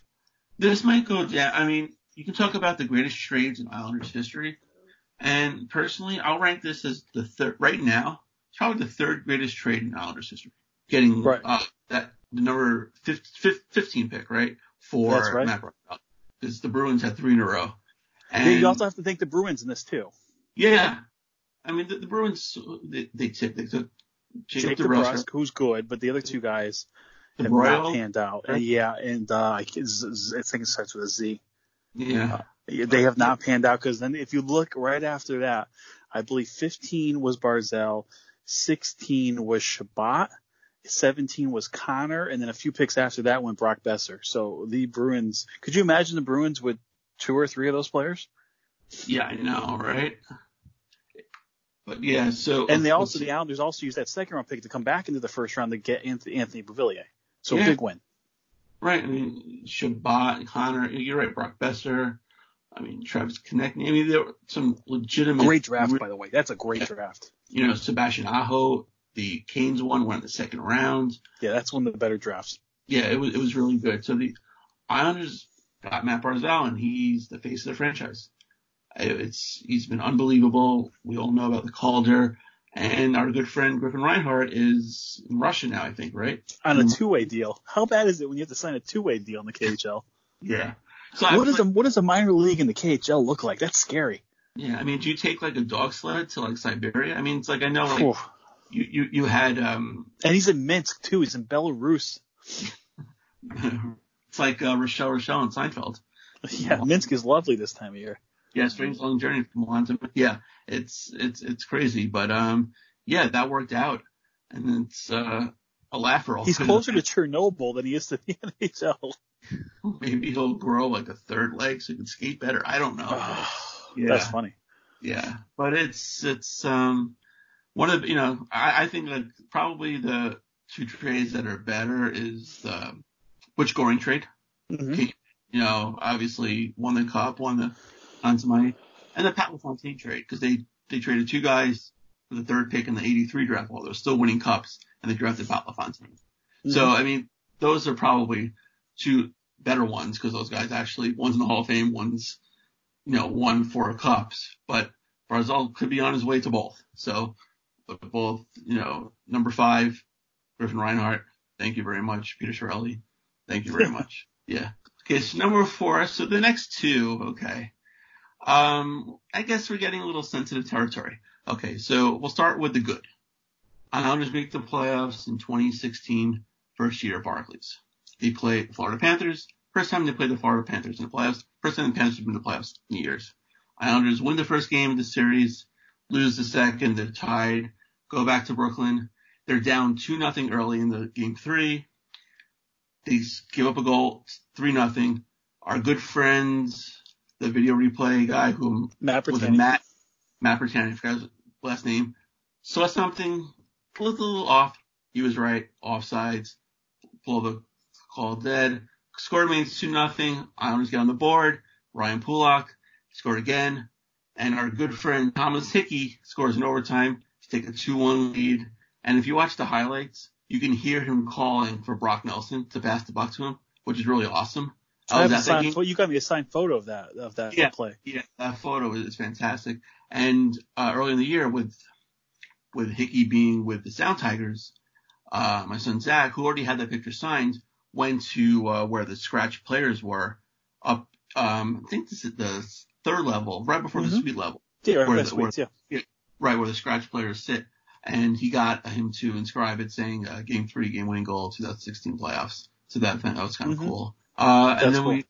this might go down. I mean, you can talk about the greatest trades in Islanders history. And personally, I'll rank this as the third, right now, it's probably the third greatest trade in Islanders history. Getting, Right. uh, that, the number 15, 15 pick, right? For That's right. Matt. Because the Bruins had three in a row. And you also have to thank the Bruins in this too. yeah. I mean, the, the Bruins, they, they took, they took Jacob Jacob DeBrusk, Rusk, who's good, but the other two guys have DeBroyle, not panned out. right? Yeah, and uh, I think it starts with a Z. Yeah. Yeah, They have not panned out because then if you look right after that, I believe 15 was Barzal, 16 was Chabot, 17 was Connor, and then a few picks after that went Brock Boeser. So the Bruins, could you imagine the Bruins with two or three of those players? Yeah, I know, right? But yeah, so and they also the Islanders also used that second round pick to come back into the first round to get Anthony, Anthony. So yeah. big win. Right. I mean, Chabot, Connor, you're right, Brock Boeser. I mean, Travis Konecny. I mean, there were some legitimate. Great draft, by the way. That's a great draft. You know, Sebastian Aho, the Canes one, went in the second round. Yeah, that's one of the better drafts. Yeah, it was it was really good. So the Islanders got Matt Barzal, and he's the face of the franchise. It's he's been unbelievable. We all know about the Calder, and our good friend Griffin Reinhart is in Russia now, I think, right? On a two-way deal. How bad is it when you have to sign a two-way deal in the KHL? Yeah. So what does a what does a minor league in the KHL look like? That's scary. Yeah, I mean, do you take like a dog sled to like Siberia? I mean, it's like I know like you you you had um. And he's in Minsk too. He's in Belarus. it's like uh, Rochelle Rochelle and Seinfeld. Yeah, Minsk is lovely this time of year. Yeah, strange long journey from Milan to yeah, it's it's it's crazy, but um yeah, that worked out, and it's uh a laugher. He's closer to Chernobyl than he is to the NHL. Maybe he'll grow like a third leg so he can skate better. I don't know. yeah. That's funny. Yeah, but it's it's um one of you know I, I think that probably the two trades that are better is the Butch Goring trade. Mm-hmm. You know, obviously won the cup, won the tons of money, and the Pat LaFontaine trade because they they traded two guys for the third pick in the '83 draft while they're still winning cups, and they drafted Pat LaFontaine. Mm-hmm. So I mean, those are probably two better ones because those guys actually one's in the Hall of Fame, one's you know won four cups, but Barzal could be on his way to both. So both you know number five, Griffin Reinhart, thank you very much, Peter Chiarelli, thank you very much. Yeah. Okay, so number four. So the next two, okay. Um, I guess we're getting a little sensitive territory. Okay, so we'll start with the good. Islanders make the playoffs in 2016, first year of Barclays. They play the Florida Panthers. First time they play the Florida Panthers in the playoffs. First time the Panthers have been in the playoffs in years. Islanders win the first game of the series, lose the second, they're tied, go back to Brooklyn. They're down 2 nothing early in the game three. They give up a goal, 3 nothing. Our good friends, the video replay guy who Matt was a Matt Matt Bertani, I forgot his last name, saw something a little off. He was right, offsides, blow the call dead. Score remains two nothing. Islanders get on the board. Ryan Pulock scored again, and our good friend Thomas Hickey scores in overtime take a two one lead. And if you watch the highlights, you can hear him calling for Brock Nelson to pass the buck to him, which is really awesome. I have a signed, you got me a signed photo of that of that yeah, play. Yeah, that photo is fantastic. And uh, early in the year, with with Hickey being with the Sound Tigers, uh, my son Zach, who already had that picture signed, went to uh, where the scratch players were up. Um, I think this is the third level, right before mm-hmm. the suite level. Yeah, where the, suites, yeah. yeah. Right where the scratch players sit. And he got him to inscribe it saying uh, game three, game winning goal, 2016 playoffs. So that, that was kind of mm-hmm. cool. Uh, and then cool. we,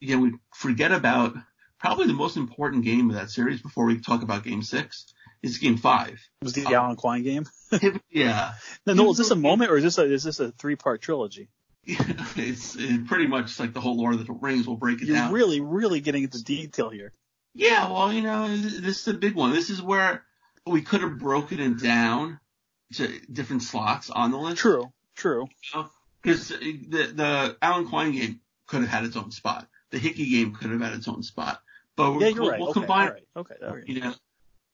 yeah, we forget about probably the most important game of that series before we talk about game six is game five. It was the Um, Alan Quine game. yeah. No, no, is this a moment or is this a is this a three part trilogy? it's it pretty much like the whole Lord of the Rings will break it You're down. really, really getting into detail here. Yeah, well, you know, this is a big one. This is where we could have broken it down to different slots on the list. True, true. Because the the Alan Quine game could have had its own spot. The Hickey game could have had its own spot. But we're, Yeah, you're we'll, right. we'll okay, combine. right. Okay, right. You know.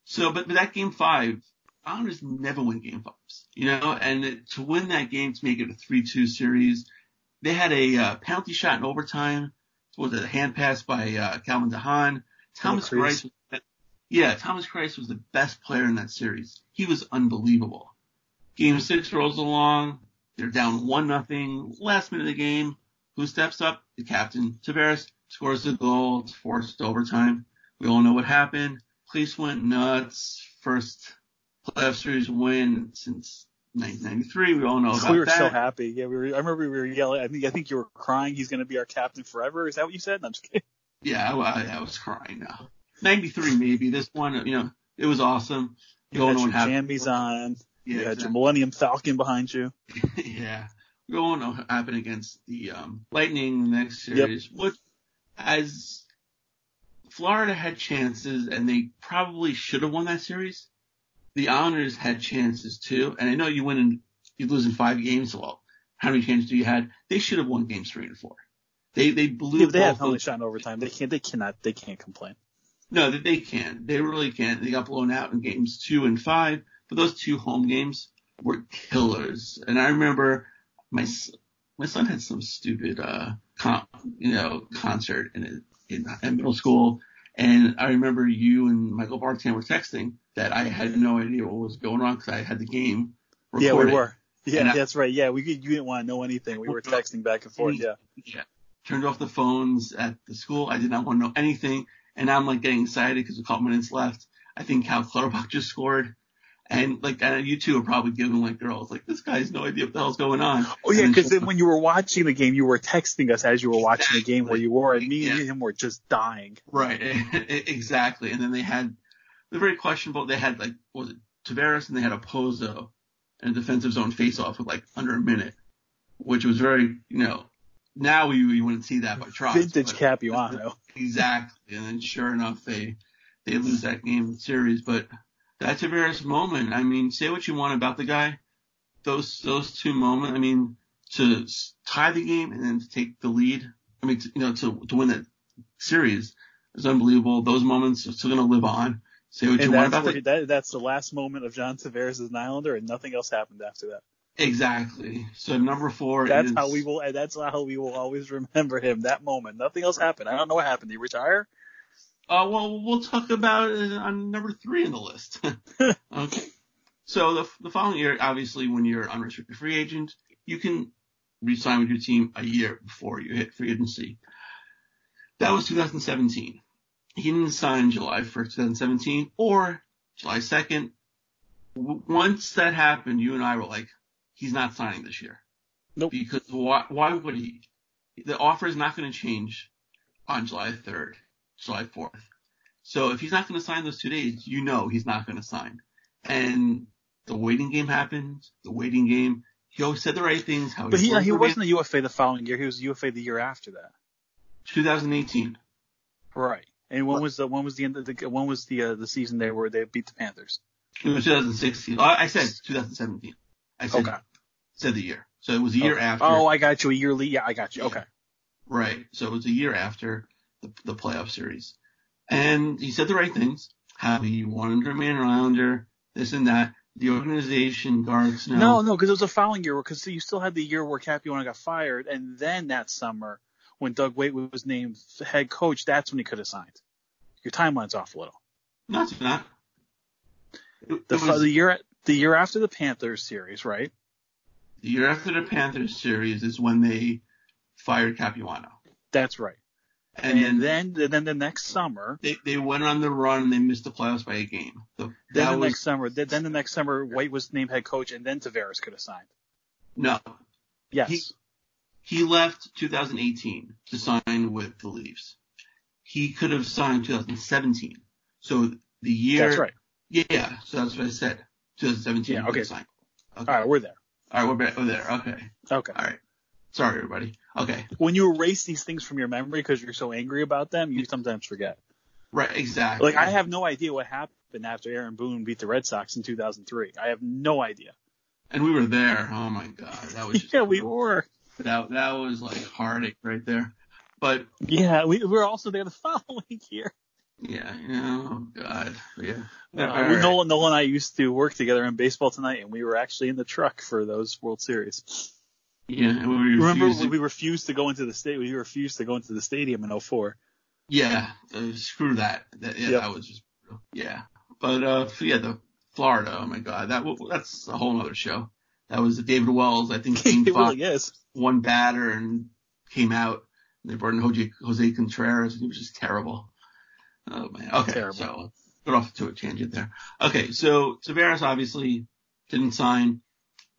So, but, but that game five, Islanders never win game fives. You know, and it, to win that game to make it a three-two series, they had a uh, penalty shot in overtime. Was it a hand pass by uh, Calvin DeHaan? Thomas Greiss. Yeah, Thomas Greiss was the best player in that series. He was unbelievable. Game six rolls along. They're down one nothing. Last minute of the game. Who steps up? The captain, Tavares, scores the goal. It's forced overtime. We all know what happened. Police went nuts. First playoff series win since 1993. We all know about that. we were that. so happy. Yeah, we were. I remember we were yelling. I think I think you were crying. He's going to be our captain forever. Is that what you said? No, I'm just kidding. Yeah, I, I, I was crying now. 93 maybe. This one, you know, it was awesome. You all had your what jammies on. Yeah, you had exactly. your Millennium Falcon behind you. yeah. Going what happened against the um, Lightning the next Yep. series. What as Florida had chances and they probably should have won that series. The Islanders had chances too, and I know you win in you lose in five games. Well, how many chances do you had? They should have won games three and four. They they blew Yeah, they have only shot in overtime. They can't. They cannot. They can't complain. No, they, they can. They really can. They got blown out in games two and five, but those two home games were killers. And I remember my my son had some stupid uh con, you know concert in in, in middle school, and I remember you and Michael Bartan were texting that I had no idea what was going on because I had the game recorded. Yeah, we were. Yeah, I- that's right. Yeah, we could, you didn't want to know anything. We were texting back and forth. Yeah. Yeah. Turned off the phones at the school. I did not want to know anything. And I'm like getting excited because a couple minutes left. I think Cal Clutterbuck just scored. And like, I know you two are probably giving like girls like, this guy has no idea what the hell's going on. Oh yeah, because then- then when you were watching the game, you were texting us as you were watching the game where you were, and me and him were just dying. Right. exactly. And then they had, they're very questionable. They had like, was it Tavares and they had Okposo and a defensive zone face off with like under a minute, which was very, you know, now we, we wouldn't see that by Trotz. Vintage but- Capuano. Exactly. And then sure enough, they, they lose that game series. But that's a Tavares moment, I mean, say what you want about the guy. Those, those two moments, I mean, to tie the game and then to take the lead, I mean, to, you know, to, to win that series is unbelievable. Those moments are still going to live on. Say what And you want about it. that, that's the last moment of John Tavares as an Islander, and nothing else happened after that. Exactly. So number four That's is, how we will. That's how we will always remember him. That moment. Nothing else happened. I don't know what happened. Did he retire? Uh, well, we'll talk about it on number three in the list. okay. So the, the following year, obviously, when you're an unrestricted free agent, you can re-sign with your team a year before you hit free agency. That was 2017. He didn't sign July 1st, 2017 or July 2nd. Once that happened, you and I were like, he's not signing this year. Nope. Because why, why would he? The offer is not going to change on July 3rd, July 4th. So if he's not going to sign those two days, you know he's not going to sign. And the waiting game happened. The waiting game. He always said the right things. How But he he wasn't a UFA the following year. He was UFA the year after that. 2018. Right. And when was the when was the end of the when was the uh, the season there where they beat the Panthers? It was 2016. I I said 2017. I said Okay. said the year. So it was a year Okay. after. Oh, I got you. A year lead. Yeah, I got you. Okay. Right. So it was a year after the, the playoff series. And he said the right things. How he wanted to remain an Islander, this and that. The organization guards now. No, no, because it was a following year because you still had the year where Capuano got fired, and then that summer when Doug Weight was named head coach, that's when he could have signed. Your timeline's off a little. No, it's not. It, The, it was the year the year after the Panthers series, right? the year after the Panthers series is when they fired Capuano. That's right. And, And, then, then then the next summer, they, they went on the run and they missed the playoffs by a game. So then that the was, next summer, then then the next summer, Weight was named head coach, and then Tavares could have signed. no. Yes. He- He left 2018 to sign with the Leafs. He could have signed 2017. So the year. That's right. Yeah, so that's what I said. 2017. Yeah, okay. signed. Okay. All right, we're there. All right, we're, back, we're there. Okay. Okay. All right. Sorry, everybody. Okay. When you erase these things from your memory because you're so angry about them, you sometimes forget. Right, exactly. Like I have no idea what happened after Aaron Boone beat the Red Sox in 2003. I have no idea. And we were there. Oh my god, that was just yeah, we were. that that was like heartache right there. But Yeah, we, we were also there the following year. Yeah, oh god, yeah. Uh, All right. Nolan, Nolan and I used to work together in baseball tonight, and we were actually in the truck for those World Series. Yeah, and we Remember, refused to- we refused to go into the state. We refused to go into the stadium in 04. Yeah, uh, screw that. That yeah, Yep. that was just yeah. But uh, yeah, the Florida. Oh my god, that that's a whole other show. That was David Wells. I think it really one batter and came out. And they brought in Jose, Jose Contreras, and he was just terrible. Oh man. Okay, Terrible. so got off to a tangent there. Okay, so Tavares obviously didn't sign.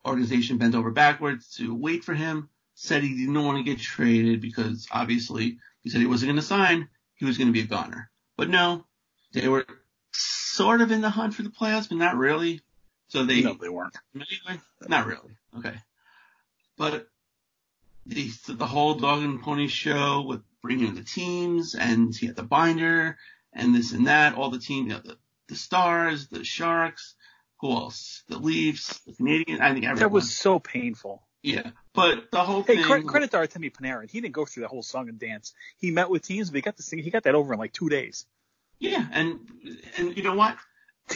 Organization bent over backwards to wait for him. Said he didn't want to get traded because obviously he said he wasn't going to sign. He was going to be a goner. But no, they were sort of in the hunt for the playoffs, but not really. So they no, they weren't. Anyway, not really. Okay, but the the whole dog and pony show with bringing in the teams and he had the binder and this and that, all the team, you know, the the Stars, the Sharks, who else? The Leafs, the Canadian. I think everyone. That was so painful. Yeah, but the whole Hey, thing. credit, credit to Artemi Panarin. He didn't go through the whole song and dance. He met with teams, but he got this thing. He got that over in like two days. Yeah, and and you know what?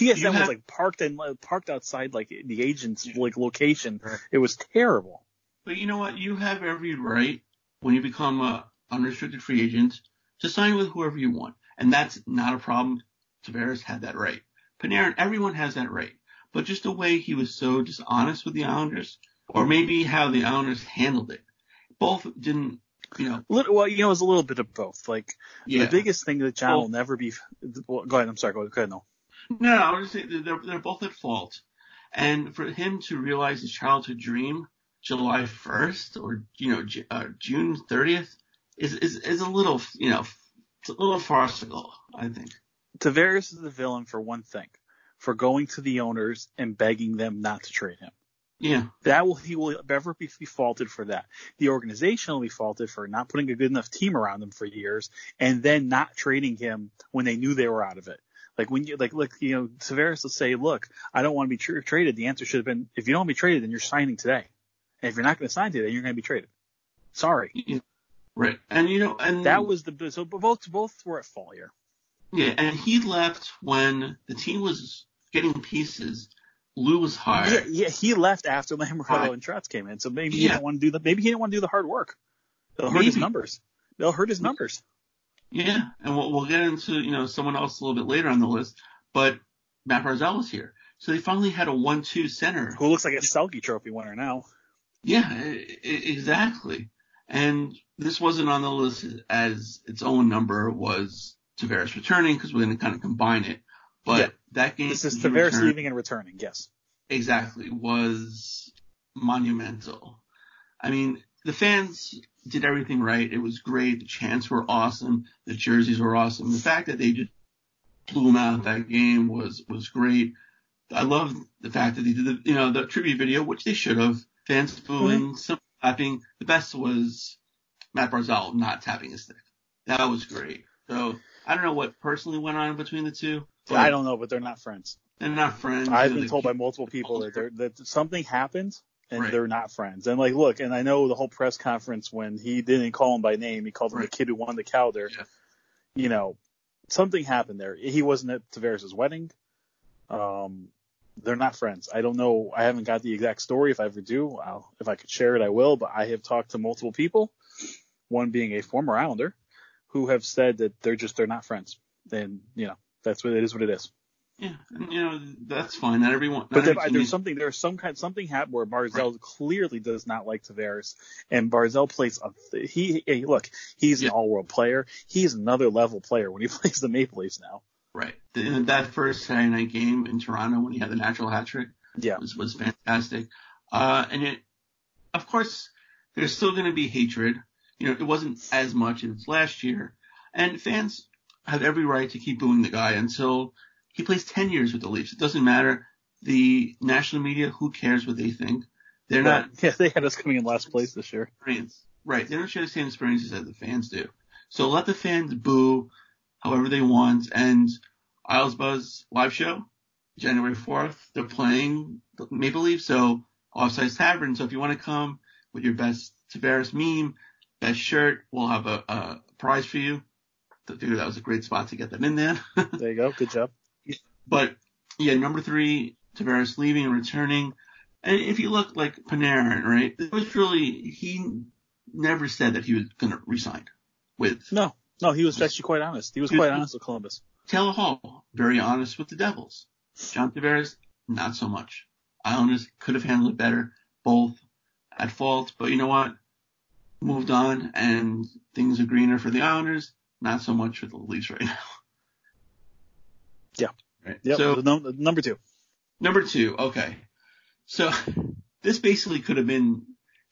You was have- like parked and uh, parked outside like the agent's like location. It was terrible. But you know what? You have every right when you become a unrestricted free agent to sign with whoever you want, and that's not a problem. Tavares had that right. Panarin, everyone has that right. But just the way he was so dishonest with the Islanders, or maybe how the Islanders handled it, both didn't. You know, Little, well, you know, it was a little bit of both. Like Yeah. the biggest thing that John Well- will never be. Well, go ahead. I'm sorry. Go, go ahead. No. No, I was just saying they're, they're both at fault. And for him to realize his childhood dream July 1st or, you know, uh, June 30th is, is, is a little, you know, it's a little farcical, I think. Tavares is the villain for one thing, for going to the owners and begging them not to trade him. Yeah. That will he will ever be, be faulted for that. The organization will be faulted for not putting a good enough team around him for years and then not trading him when they knew they were out of it. Like when you like look, you know Tavares will say, look, I don't want to be tra- traded. The answer should have been, if you don't want to be traded, then you're signing today. And if you're not going to sign today, then you're going to be traded. Sorry. Right. And, you know, and That was the so both both were at fault here. yeah, and he left when the team was getting pieces. Lou was hired. Yeah, yeah, he left after Right. and Trotz came in, so maybe he didn't want to do the maybe he didn't want to do the hard work. They'll hurt his numbers. They'll hurt his numbers. Yeah, and we'll, we'll get into you know someone else a little bit later on the list, but Matt Barzal was here, so they finally had a one-two center. Who looks like a Selke Trophy winner now? Yeah, exactly. And this wasn't on the list as its own number was Tavares returning because we're going to kind of combine it. But Yeah. that game, This is Tavares returned- leaving and returning. Yes. exactly was monumental. I mean, the fans did everything right. It was great. The chants were awesome. The jerseys were awesome. The fact that they just blew them out that game was was great. I love the fact that they did the you know the tribute video, which they should have. Fans booing, mm-hmm. some clapping. The best was Matt Barzal not tapping his stick. That was great. So I don't know what personally went on between the two. but I don't know, but they're not friends. They're not friends. I've been told by multiple people that they're, that something happened and Right. they're not friends. And like, look, and I know the whole press conference when he didn't call him by name, he called him the kid who won the Calder. Yeah. You know, something happened there. He wasn't at Tavares' wedding. Um, they're not friends. I don't know. I haven't got the exact story. If I ever do, I'll, if I could share it, I will. But I have talked to multiple people, one being a former Islander, who have said that they're just they're not friends. And you know, that's what it is. What it is. Yeah, and, you know that's fine. Not everyone. Not But there, there's something there's some kind something happened where Barzal clearly does not like Tavares, and Barzal plays a he. Hey, look, he's an all-world player. He's another level player when he plays the Maple Leafs now. right. The, that first Saturday night game in Toronto when he had the natural hat trick Yeah, was was fantastic. Uh, and it, of course, there's still going to be hatred. You know, it wasn't as much as last year, and fans have every right to keep booing the guy until he plays 10 years with the Leafs. It doesn't matter. The national media, who cares what they think? They're not Yeah, they had us coming in last place this year. experience. Right. They don't share the same experiences as the fans do. So let the fans boo however they want. And Isles Buzz live show, January 4th, they're playing the Maple Leaf. So Offsides Tavern. So if you want to come with your best Tavares meme, best shirt, we'll have a, a prize for you. Figured that was a great spot to get them in there. There you go. Good job. But yeah, number three, Tavares leaving and returning. And if you look like Panarin, right, it was really, he never said that he was going to resign with No, no, he was actually quite honest. He was quite honest with Columbus. Taylor Hall, very honest with the Devils. John Tavares, not so much. Islanders could have handled it better, both at fault, but you know what? Moved on and things are greener for the Islanders, not so much for the Leafs right now. Yeah. Right. Yep. So num- number two. Number two, okay. So this basically could have been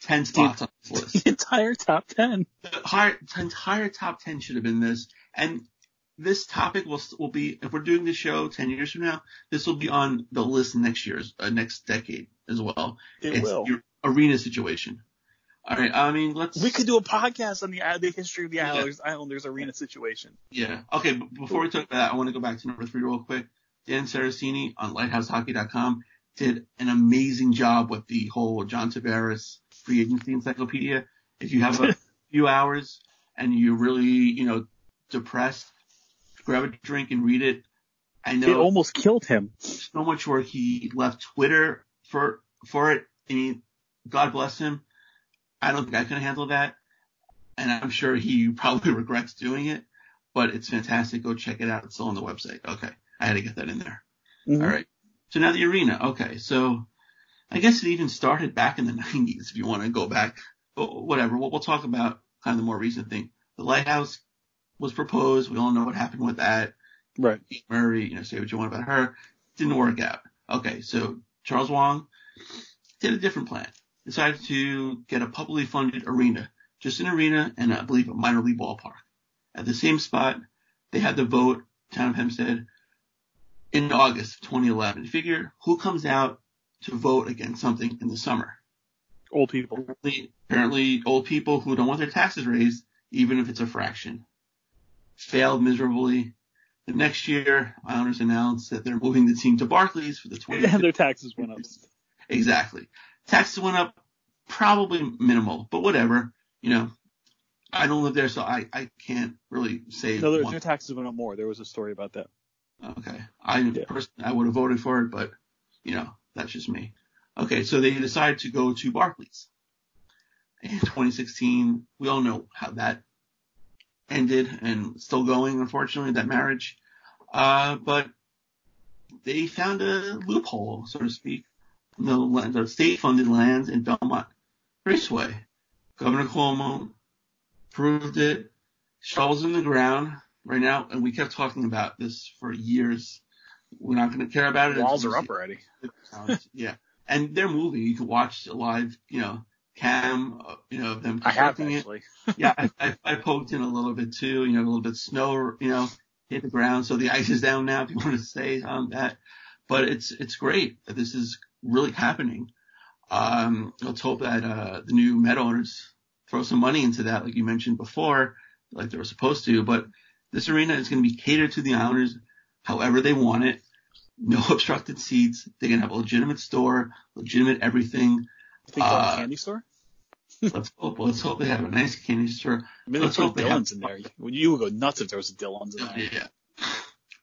10 spots on this list. The entire top ten. The higher, the entire top 10 should have been this. And this topic will will be if we're doing the show ten years from now, this will be on the list next year's uh, next decade as well. It it's will. Your arena situation. All right. I mean, let's. We could do a podcast on the the history of the Yeah. Islanders, Islanders arena situation. Yeah. Okay. But before we talk about that, I want to go back to number three real quick. Dan Saraceni on LighthouseHockey.com did an amazing job with the whole John Tavares free agency encyclopedia. If you have a few hours and you're really, you know, depressed, grab a drink and read it. I know It almost killed him. so much work. He left Twitter for for it. I mean, God bless him. I don't think I can handle that, and I'm sure he probably regrets doing it. But it's fantastic. Go check it out. It's still on the website. Okay, I had to get that in there. Mhm. All right. So now the arena. Okay, so I guess it even started back in the 90s if you want to go back. But whatever. We'll, we'll talk about kind of the more recent thing. The lighthouse was proposed. We all know what happened with that. Right. Murray, you know, say what you want about her. Didn't work out. Okay, so Charles Wang did a different plan. Decided to get a publicly funded arena, just an arena and I believe a minor league ballpark. At the same spot, they had the vote, town of Hempstead, in August of 2011. Figure who comes out to vote against something in the summer. Old people. Apparently, apparently old people who don't want their taxes raised, even if it's a fraction. Failed miserably. The next year, Islanders announced that they're moving the team to Barclays for the 20. And their taxes went up. Exactly. Taxes went up, probably minimal, but whatever. You know, I don't live there, so I, I can't really say. No, their, taxes went up more. There was a story about that. Okay. I personally, I would have voted for it, but you know, that's just me. Okay, so they decided to go to Barclays. In 2016, we all know how that ended and still going, unfortunately, that marriage. Uh, but they found a loophole, so to speak. The, land- the state-funded lands in Belmont Raceway. Governor Cuomo proved it, shovels in the ground right now, and we kept talking about this for years. We're not going to care about it. Walls until are up already. yeah, and they're moving. You can watch a live, you know, cam, you know, of them I have constructing it. yeah, I, I, I poked in a little bit too. You know, a little bit of snow, you know, hit the ground, so the ice is down now. If you want to say um, that, but it's it's great this is really happening. Um, let's hope that uh, the new Met owners throw some money into that, like you mentioned before, like they were supposed to. But this arena is going to be catered to the Islanders however they want it. No obstructed seats. They're going to have a legitimate store, legitimate everything. I think uh, candy store. let's hope. Let's hope they have a nice candy store. I mean, let's hope they have- Dylan's in there. You would go nuts if there was a Dylan's in there. Yeah.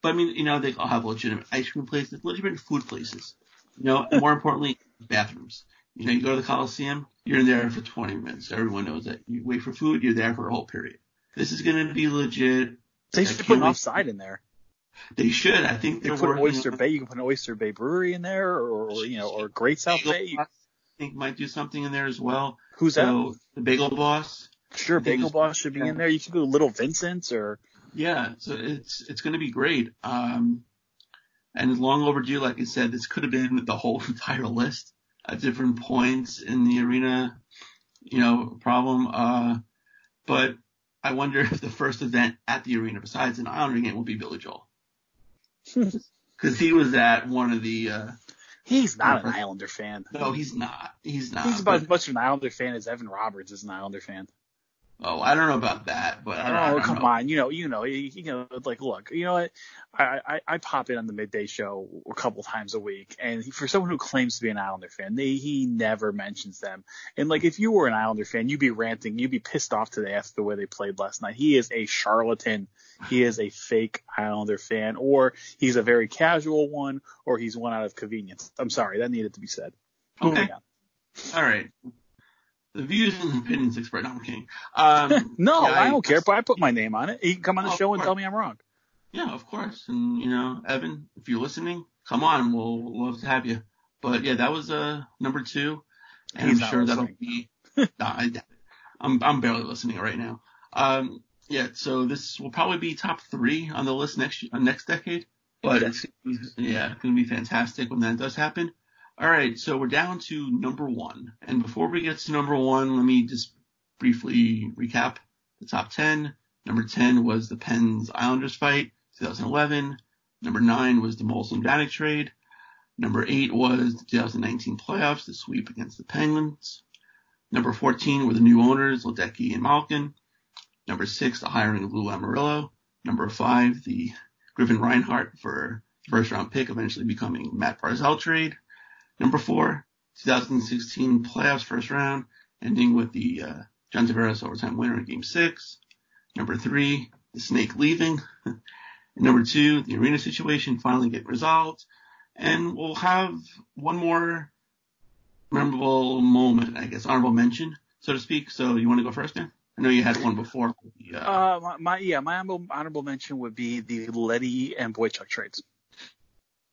But I mean, you know, they all have legitimate ice cream places, legitimate food places. You know, more importantly, bathrooms. You know, you go to the Coliseum, you're there for 20 minutes. Everyone knows that. You wait for food, you're there for a whole period. This is going to be legit. They should put an offside in there. They should. I think they're put an Oyster on- Bay. You can put an Oyster Bay Brewery in there, or, or you know, or Great South Bagel Bay. Boss, I think might do something in there as well. Who's so, The Bagel Boss. Sure, Bagel Boss should be in there. You could go to Little Vincent's or Yeah, so it's it's going to be great. Um, and it's long overdue. Like I said, this could have been the whole entire list at different points in the arena, you know, problem. Uh, but I wonder if the first event at the arena, besides an Islander game, will be Billy Joel, because he was at one of the. Uh, he's not an Islander fan. no, he's not. He's not. He's about but- as much of an Islander fan as Evan Roberts is an Islander fan. Oh, I don't know about that, but I don't, I Oh, don't come know. on. You know, you know, you, you know, like, look, you know what? I, I, I pop in on the midday show a couple times a week, and for someone who claims to be an Islander fan, they, he never mentions them. And like, if you were an Islander fan, you'd be ranting, you'd be pissed off today after the way they played last night. He is a charlatan. He is a fake Islander fan, or he's a very casual one, or he's one out of convenience. I'm sorry, that needed to be said. Okay. All right. The views and opinions expressed. No, I'm kidding. Um, No, yeah, I don't care, but I put my name on it. He can come on the Oh, show and tell me I'm wrong. Yeah, of course. And you know, Evan, if you're listening, come on, we'll, we'll love to have you. But yeah, that was uh number two, and He's I'm sure that'll be. no, I, I'm I'm barely listening right now. Um, yeah, so this will probably be top three on the list next uh, next decade. But it's yeah, it's gonna be fantastic when that does happen. All right, so we're down to number one, and before we get to number one, let me just briefly recap the top ten. Number 10 was the Pens Islanders fight, 2011. Number 9 was the Moulson Vanek trade. Number 8 was the 2019 playoffs, the sweep against the Penguins. Number 14 were the new owners, Ledecky and Malkin. Number 6, the hiring of Lou Lamoriello. Number 5, the Griffin Reinhart for first round pick, eventually becoming Matt Barzal trade. Number 4, 2016 playoffs first round, ending with the uh, John Tavares overtime winner in game 6. Number 3, the snake leaving. number 2, the arena situation finally get resolved. And we'll have one more memorable moment, I guess, honorable mention, so to speak. So you want to go first, Dan? I know you had one before. Uh, uh my, my, yeah, my honorable mention would be the Leddy and Boychuk trades.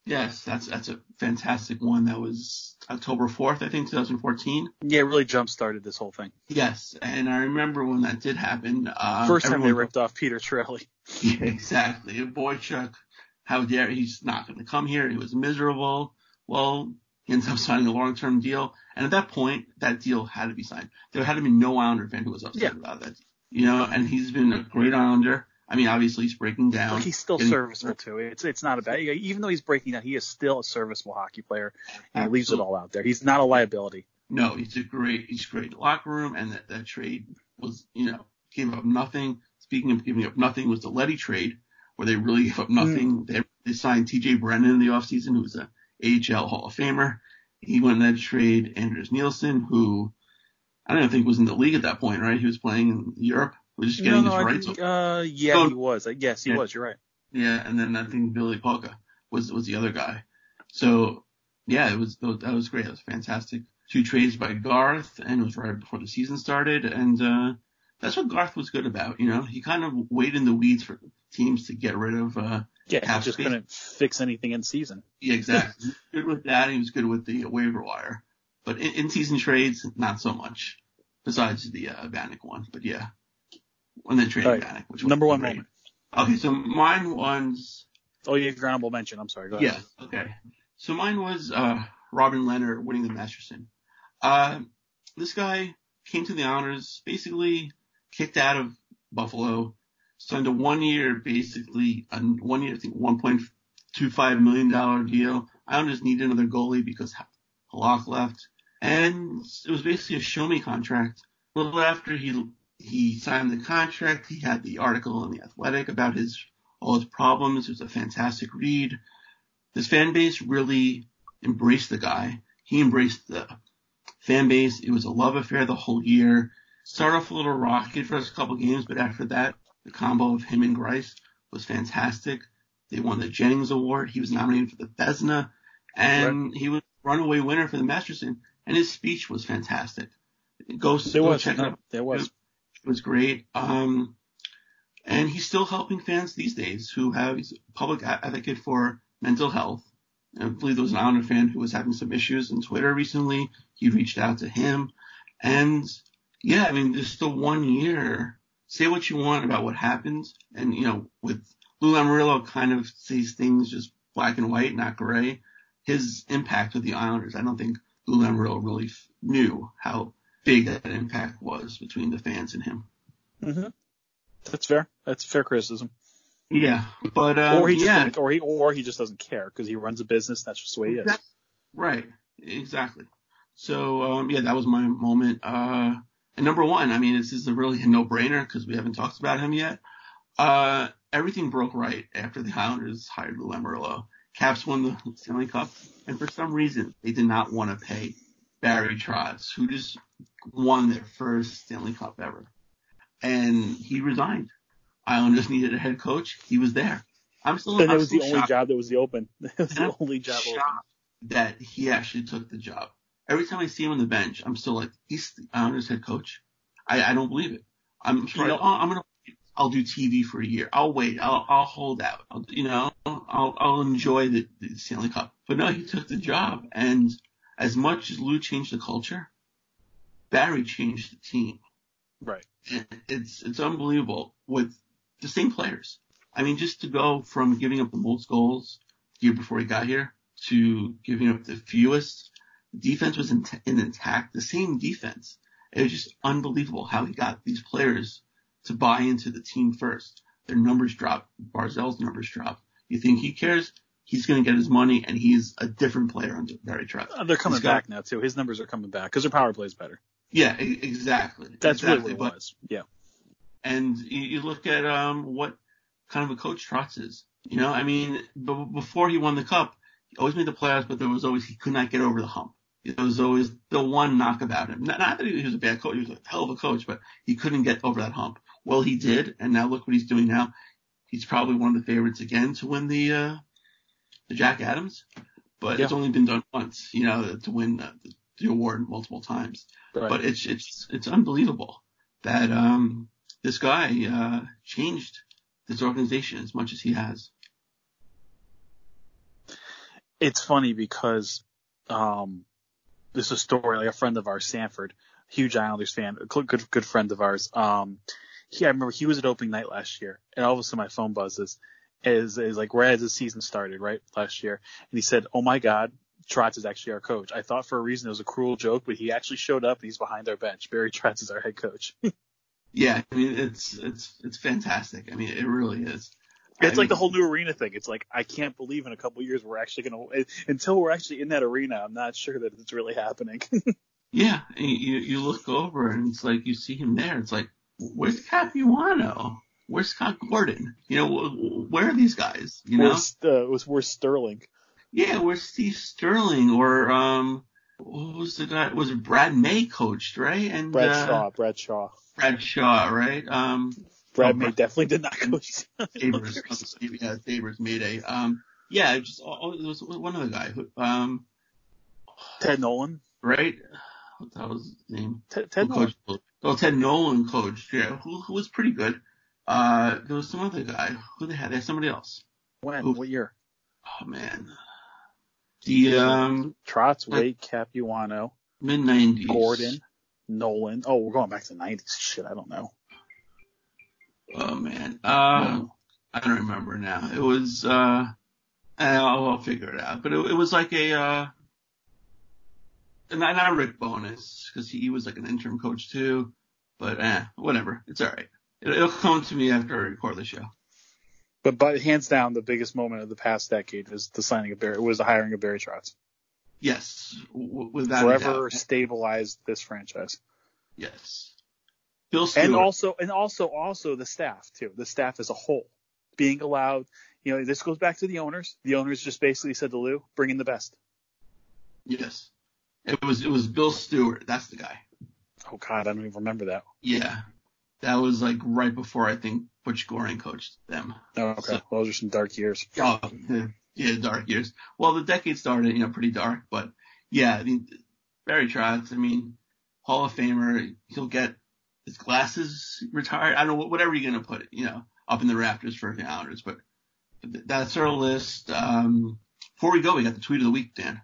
Yes, that's that's a fantastic one. That was October 4th, I think, 2014. Yeah, it really jump started this whole thing. Yes, and I remember when that did happen. Uh, First time they ripped off Peter Chiarelli. Yeah, exactly. Boychuk, how dare he's not going to come here? He was miserable. Well, he ends up signing a long-term deal, and at that point, that deal had to be signed. There had to be no Islander fan who was upset yeah. about that. You know, and he's been a great Islander. I mean, obviously he's breaking down. He's still getting, serviceable too. It's it's not a bad. Even though he's breaking down, he is still a serviceable hockey player, and he leaves it all out there. He's not a liability. No, he's a great. He's great locker room, and that that trade was, you know, gave up nothing. Speaking of giving up nothing, was the Leddy trade, where they really gave up nothing. Mm. They, they signed T.J. Brennan in the offseason, who was a AHL Hall of Famer. He went in that trade Anders Nilsson, who I don't think was in the league at that point, right? He was playing in Europe. Was just getting no, no, his rights. uh, yeah, so, he was. Yes, he yeah. was. You're right. Yeah, and then I think Ville Pokka was was the other guy. So yeah, it was that was great. It was fantastic. Two trades by Garth, and it was right before the season started, and uh, that's what Garth was good about. You know, he kind of waited in the weeds for teams to get rid of. Uh, yeah, he just space. couldn't fix anything in season. Yeah, exactly. good with that. He was good with the waiver wire, but in, in season trades, not so much. Besides the uh, Vanek one, but yeah and then trading right. Vanek, which number one moment. Okay, so mine was. Oh, you honorable mention. I'm sorry. Go ahead. Yeah. Okay. So mine was uh, Robin Lehner winning the Masterton. Uh, this guy came to the Islanders, basically kicked out of Buffalo, signed a one year, basically a one year, I think 1.25 million dollar deal. Islanders needed another goalie because Halak left, and it was basically a show me contract. A little after he he signed the contract. He had the article in the Athletic about his all his problems. It was a fantastic read. This fan base really embraced the guy. He embraced the fan base. It was a love affair the whole year. Started off a little rocky for us a couple games, but after that, the combo of him and Greiss was fantastic. They won the Jennings Award. He was nominated for the Vezina, and right. he was runaway winner for the Masterton. And his speech was fantastic. Go, there go was, check no, There was was great. Um, and he's still helping fans these days who have, he's a public advocate for mental health. I believe there was an Islander fan who was having some issues on Twitter recently. He reached out to him. And yeah, I mean, there's still one year. Say what you want about what happened. And, you know, with Lou Lamoriello kind of sees things just black and white, not gray. His impact with the Islanders, I don't think Lou Lamoriello really knew how big that impact was between the fans and him. Mm-hmm. That's fair. That's fair criticism. Yeah, but um, or he just yeah. or he or he just doesn't care because he runs a business. That's just the way he is. right. Exactly. So um, yeah, that was my moment. Uh, and number one, I mean, this is a really a no-brainer because we haven't talked about him yet. Uh, everything broke right after the Islanders hired Lou Lamoriello. Caps won the Stanley Cup, and for some reason, they did not want to pay Barry Trotz, who just won their first Stanley Cup ever. And he resigned. Islanders needed a head coach. He was there. I'm still. And that was the only job that was the open. That was the only job open. That he actually took the job. Every time I see him on the bench, I'm still like, he's the Islanders head coach. I, I don't believe it. I'm sorry. You know, oh, I'm gonna. I'll do TV for a year. I'll wait. I'll, I'll hold out. I'll, you know, I'll, I'll enjoy the, the Stanley Cup. But no, he took the job. And as much as Lou changed the culture, Barry changed the team. Right. And It's it's unbelievable with the same players. I mean, just to go from giving up the most goals the year before he got here to giving up the fewest, defense was in, in intact. The same defense. It was just unbelievable how he got these players to buy into the team first. Their numbers dropped. Barzal's numbers dropped. You think he cares? He's going to get his money, and he's a different player under Barry Trotz. Uh, they're coming guy- back now too. His numbers are coming back because their power play is better. Yeah, exactly. That's exactly. really what it was. Yeah. and you, you look at um what kind of a coach Trotz is. You know, I mean, b- before he won the cup, he always made the playoffs, but there was always he could not get over the hump. There was always the one knock about him. Not, not that he was a bad coach; he was a hell of a coach, but he couldn't get over that hump. Well, he did, and now look what he's doing now. He's probably one of the favorites again to win the uh, the Jack Adams, but it's only been done once. You know, to win the, the award multiple times. Right. But it's it's it's unbelievable that um this guy uh changed this organization as much as he has. it's funny because um, this is a story like a friend of ours, Sanford, huge Islanders fan, a good good friend of ours. Um, he I remember he was at opening night last year, and all of a sudden my phone buzzes. Is is like right as the season started, right last year, and he said, "Oh my God, Trotz is actually our coach." I thought for a reason it was a cruel joke, but he actually showed up and he's behind our bench. Barry Trotz is our head coach. Yeah, I mean it's it's it's fantastic. I mean it really is. It's I like the whole new arena thing. It's like I can't believe in a couple of years we're actually gonna eh, until we're actually in that arena. I'm not sure that it's really happening. Yeah, you you look over and it's like you see him there. It's like where's Capuano? Where's Scott Gordon? You know where are these guys? You know? Where's, uh, was where's Stirling? Yeah, where's Steve Stirling or um what was the guy? Was it Brad May coached right? And Brad uh, Shaw. Brad Shaw. Brad Shaw, right? Um, Brad oh, May definitely did not coach. Sabres, yeah, Sabres made a um, yeah, just oh, it was one other guy who um, Ted Nolan. right? What the hell was his name? Ted, Ted Nolan. coached- Oh, Ted Nolan coached, yeah, who, who was pretty good. Uh, there was some other guy who they had. They had somebody else. When? Who- What year? Oh man, the um Trotz, Weight, Capuano, mid nineties. Gordon, Nolan. Oh, we're going back to the 90s. Shit, I don't know. Oh man, uh, I don't remember now. It was uh, I'll, I'll figure it out. But it, it was like a uh, not, not Rick Bowness because he, he was like an interim coach too. But eh, whatever. It's all right. It, it'll come to me after I record the show. But, but hands down, the biggest moment of the past decade was the signing of Barry, was the hiring of Barry Trotz. Yes, without Forever stabilized this franchise. Yes. Bill Stewart. And also, and also, also the staff too. The staff as a whole being allowed. You know, this goes back to the owners. The owners just basically said to Lou, "Bring in the best." yes. It was it was Bill Stewart. That's the guy. Oh God, I don't even remember that. Yeah. That was like right before I think Butch Goring coached them. Oh, okay, So- those are some dark years. Oh, yeah, yeah, dark years. Well, the decade started, you know, pretty dark, but yeah, I mean, Barry Trotz, I mean, Hall of Famer, he'll get his glasses retired. I don't know, whatever you're going to put it, you know, up in the rafters for the Islanders, but th- that's our list. Um, before we go, we got the tweet of the week, Dan,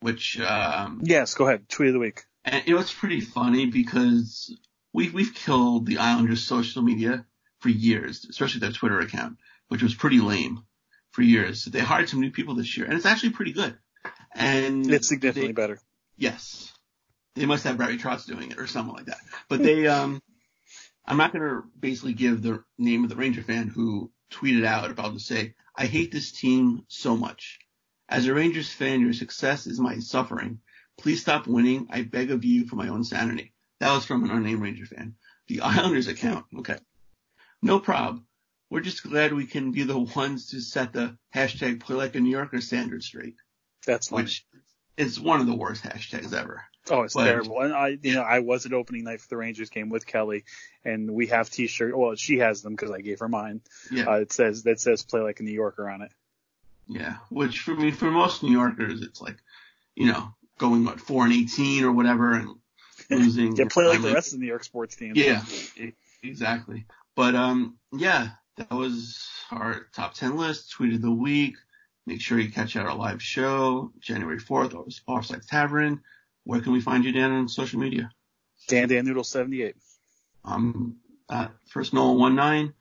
which, um, Yes, go ahead. Tweet of the week. and it was pretty funny because we've we've killed the Islanders' social media for years, especially their Twitter account, which was pretty lame for years. They hired some new people this year, and it's actually pretty good. And It's significantly they- better. Yes, they must have Barry Trotz doing it or something like that. But they, um, I'm not going to basically give the name of the Ranger fan who tweeted out about to say, I hate this team so much. As a Rangers fan, your success is my suffering. Please stop winning. I beg of you for my own sanity. That was from an unnamed Ranger fan. The Islanders account. Okay. No problem. We're just glad we can be the ones to set the hashtag play like a New Yorker standard straight, That's funny. which is one of the worst hashtags ever. Oh, it's But- terrible. And I, you know, I was at opening night for the Rangers game with Kelly, and we have T-shirt. Well, she has them because I gave her mine. Yeah. Uh, it says that says "Play like a New Yorker" on it. Yeah, which for me, for most New Yorkers, it's like, you know, going what four and eighteen or whatever and losing. Yeah, play like the rest of the New York sports teams. Yeah, exactly. But um, yeah, that was our top ten list. Tweet of the week. Make sure you catch out our live show January fourth, Offside Tavern. Where can we find you, Dan, on social media? Dan Dan Noodle seventy eight. Um, at first Nolan one nine.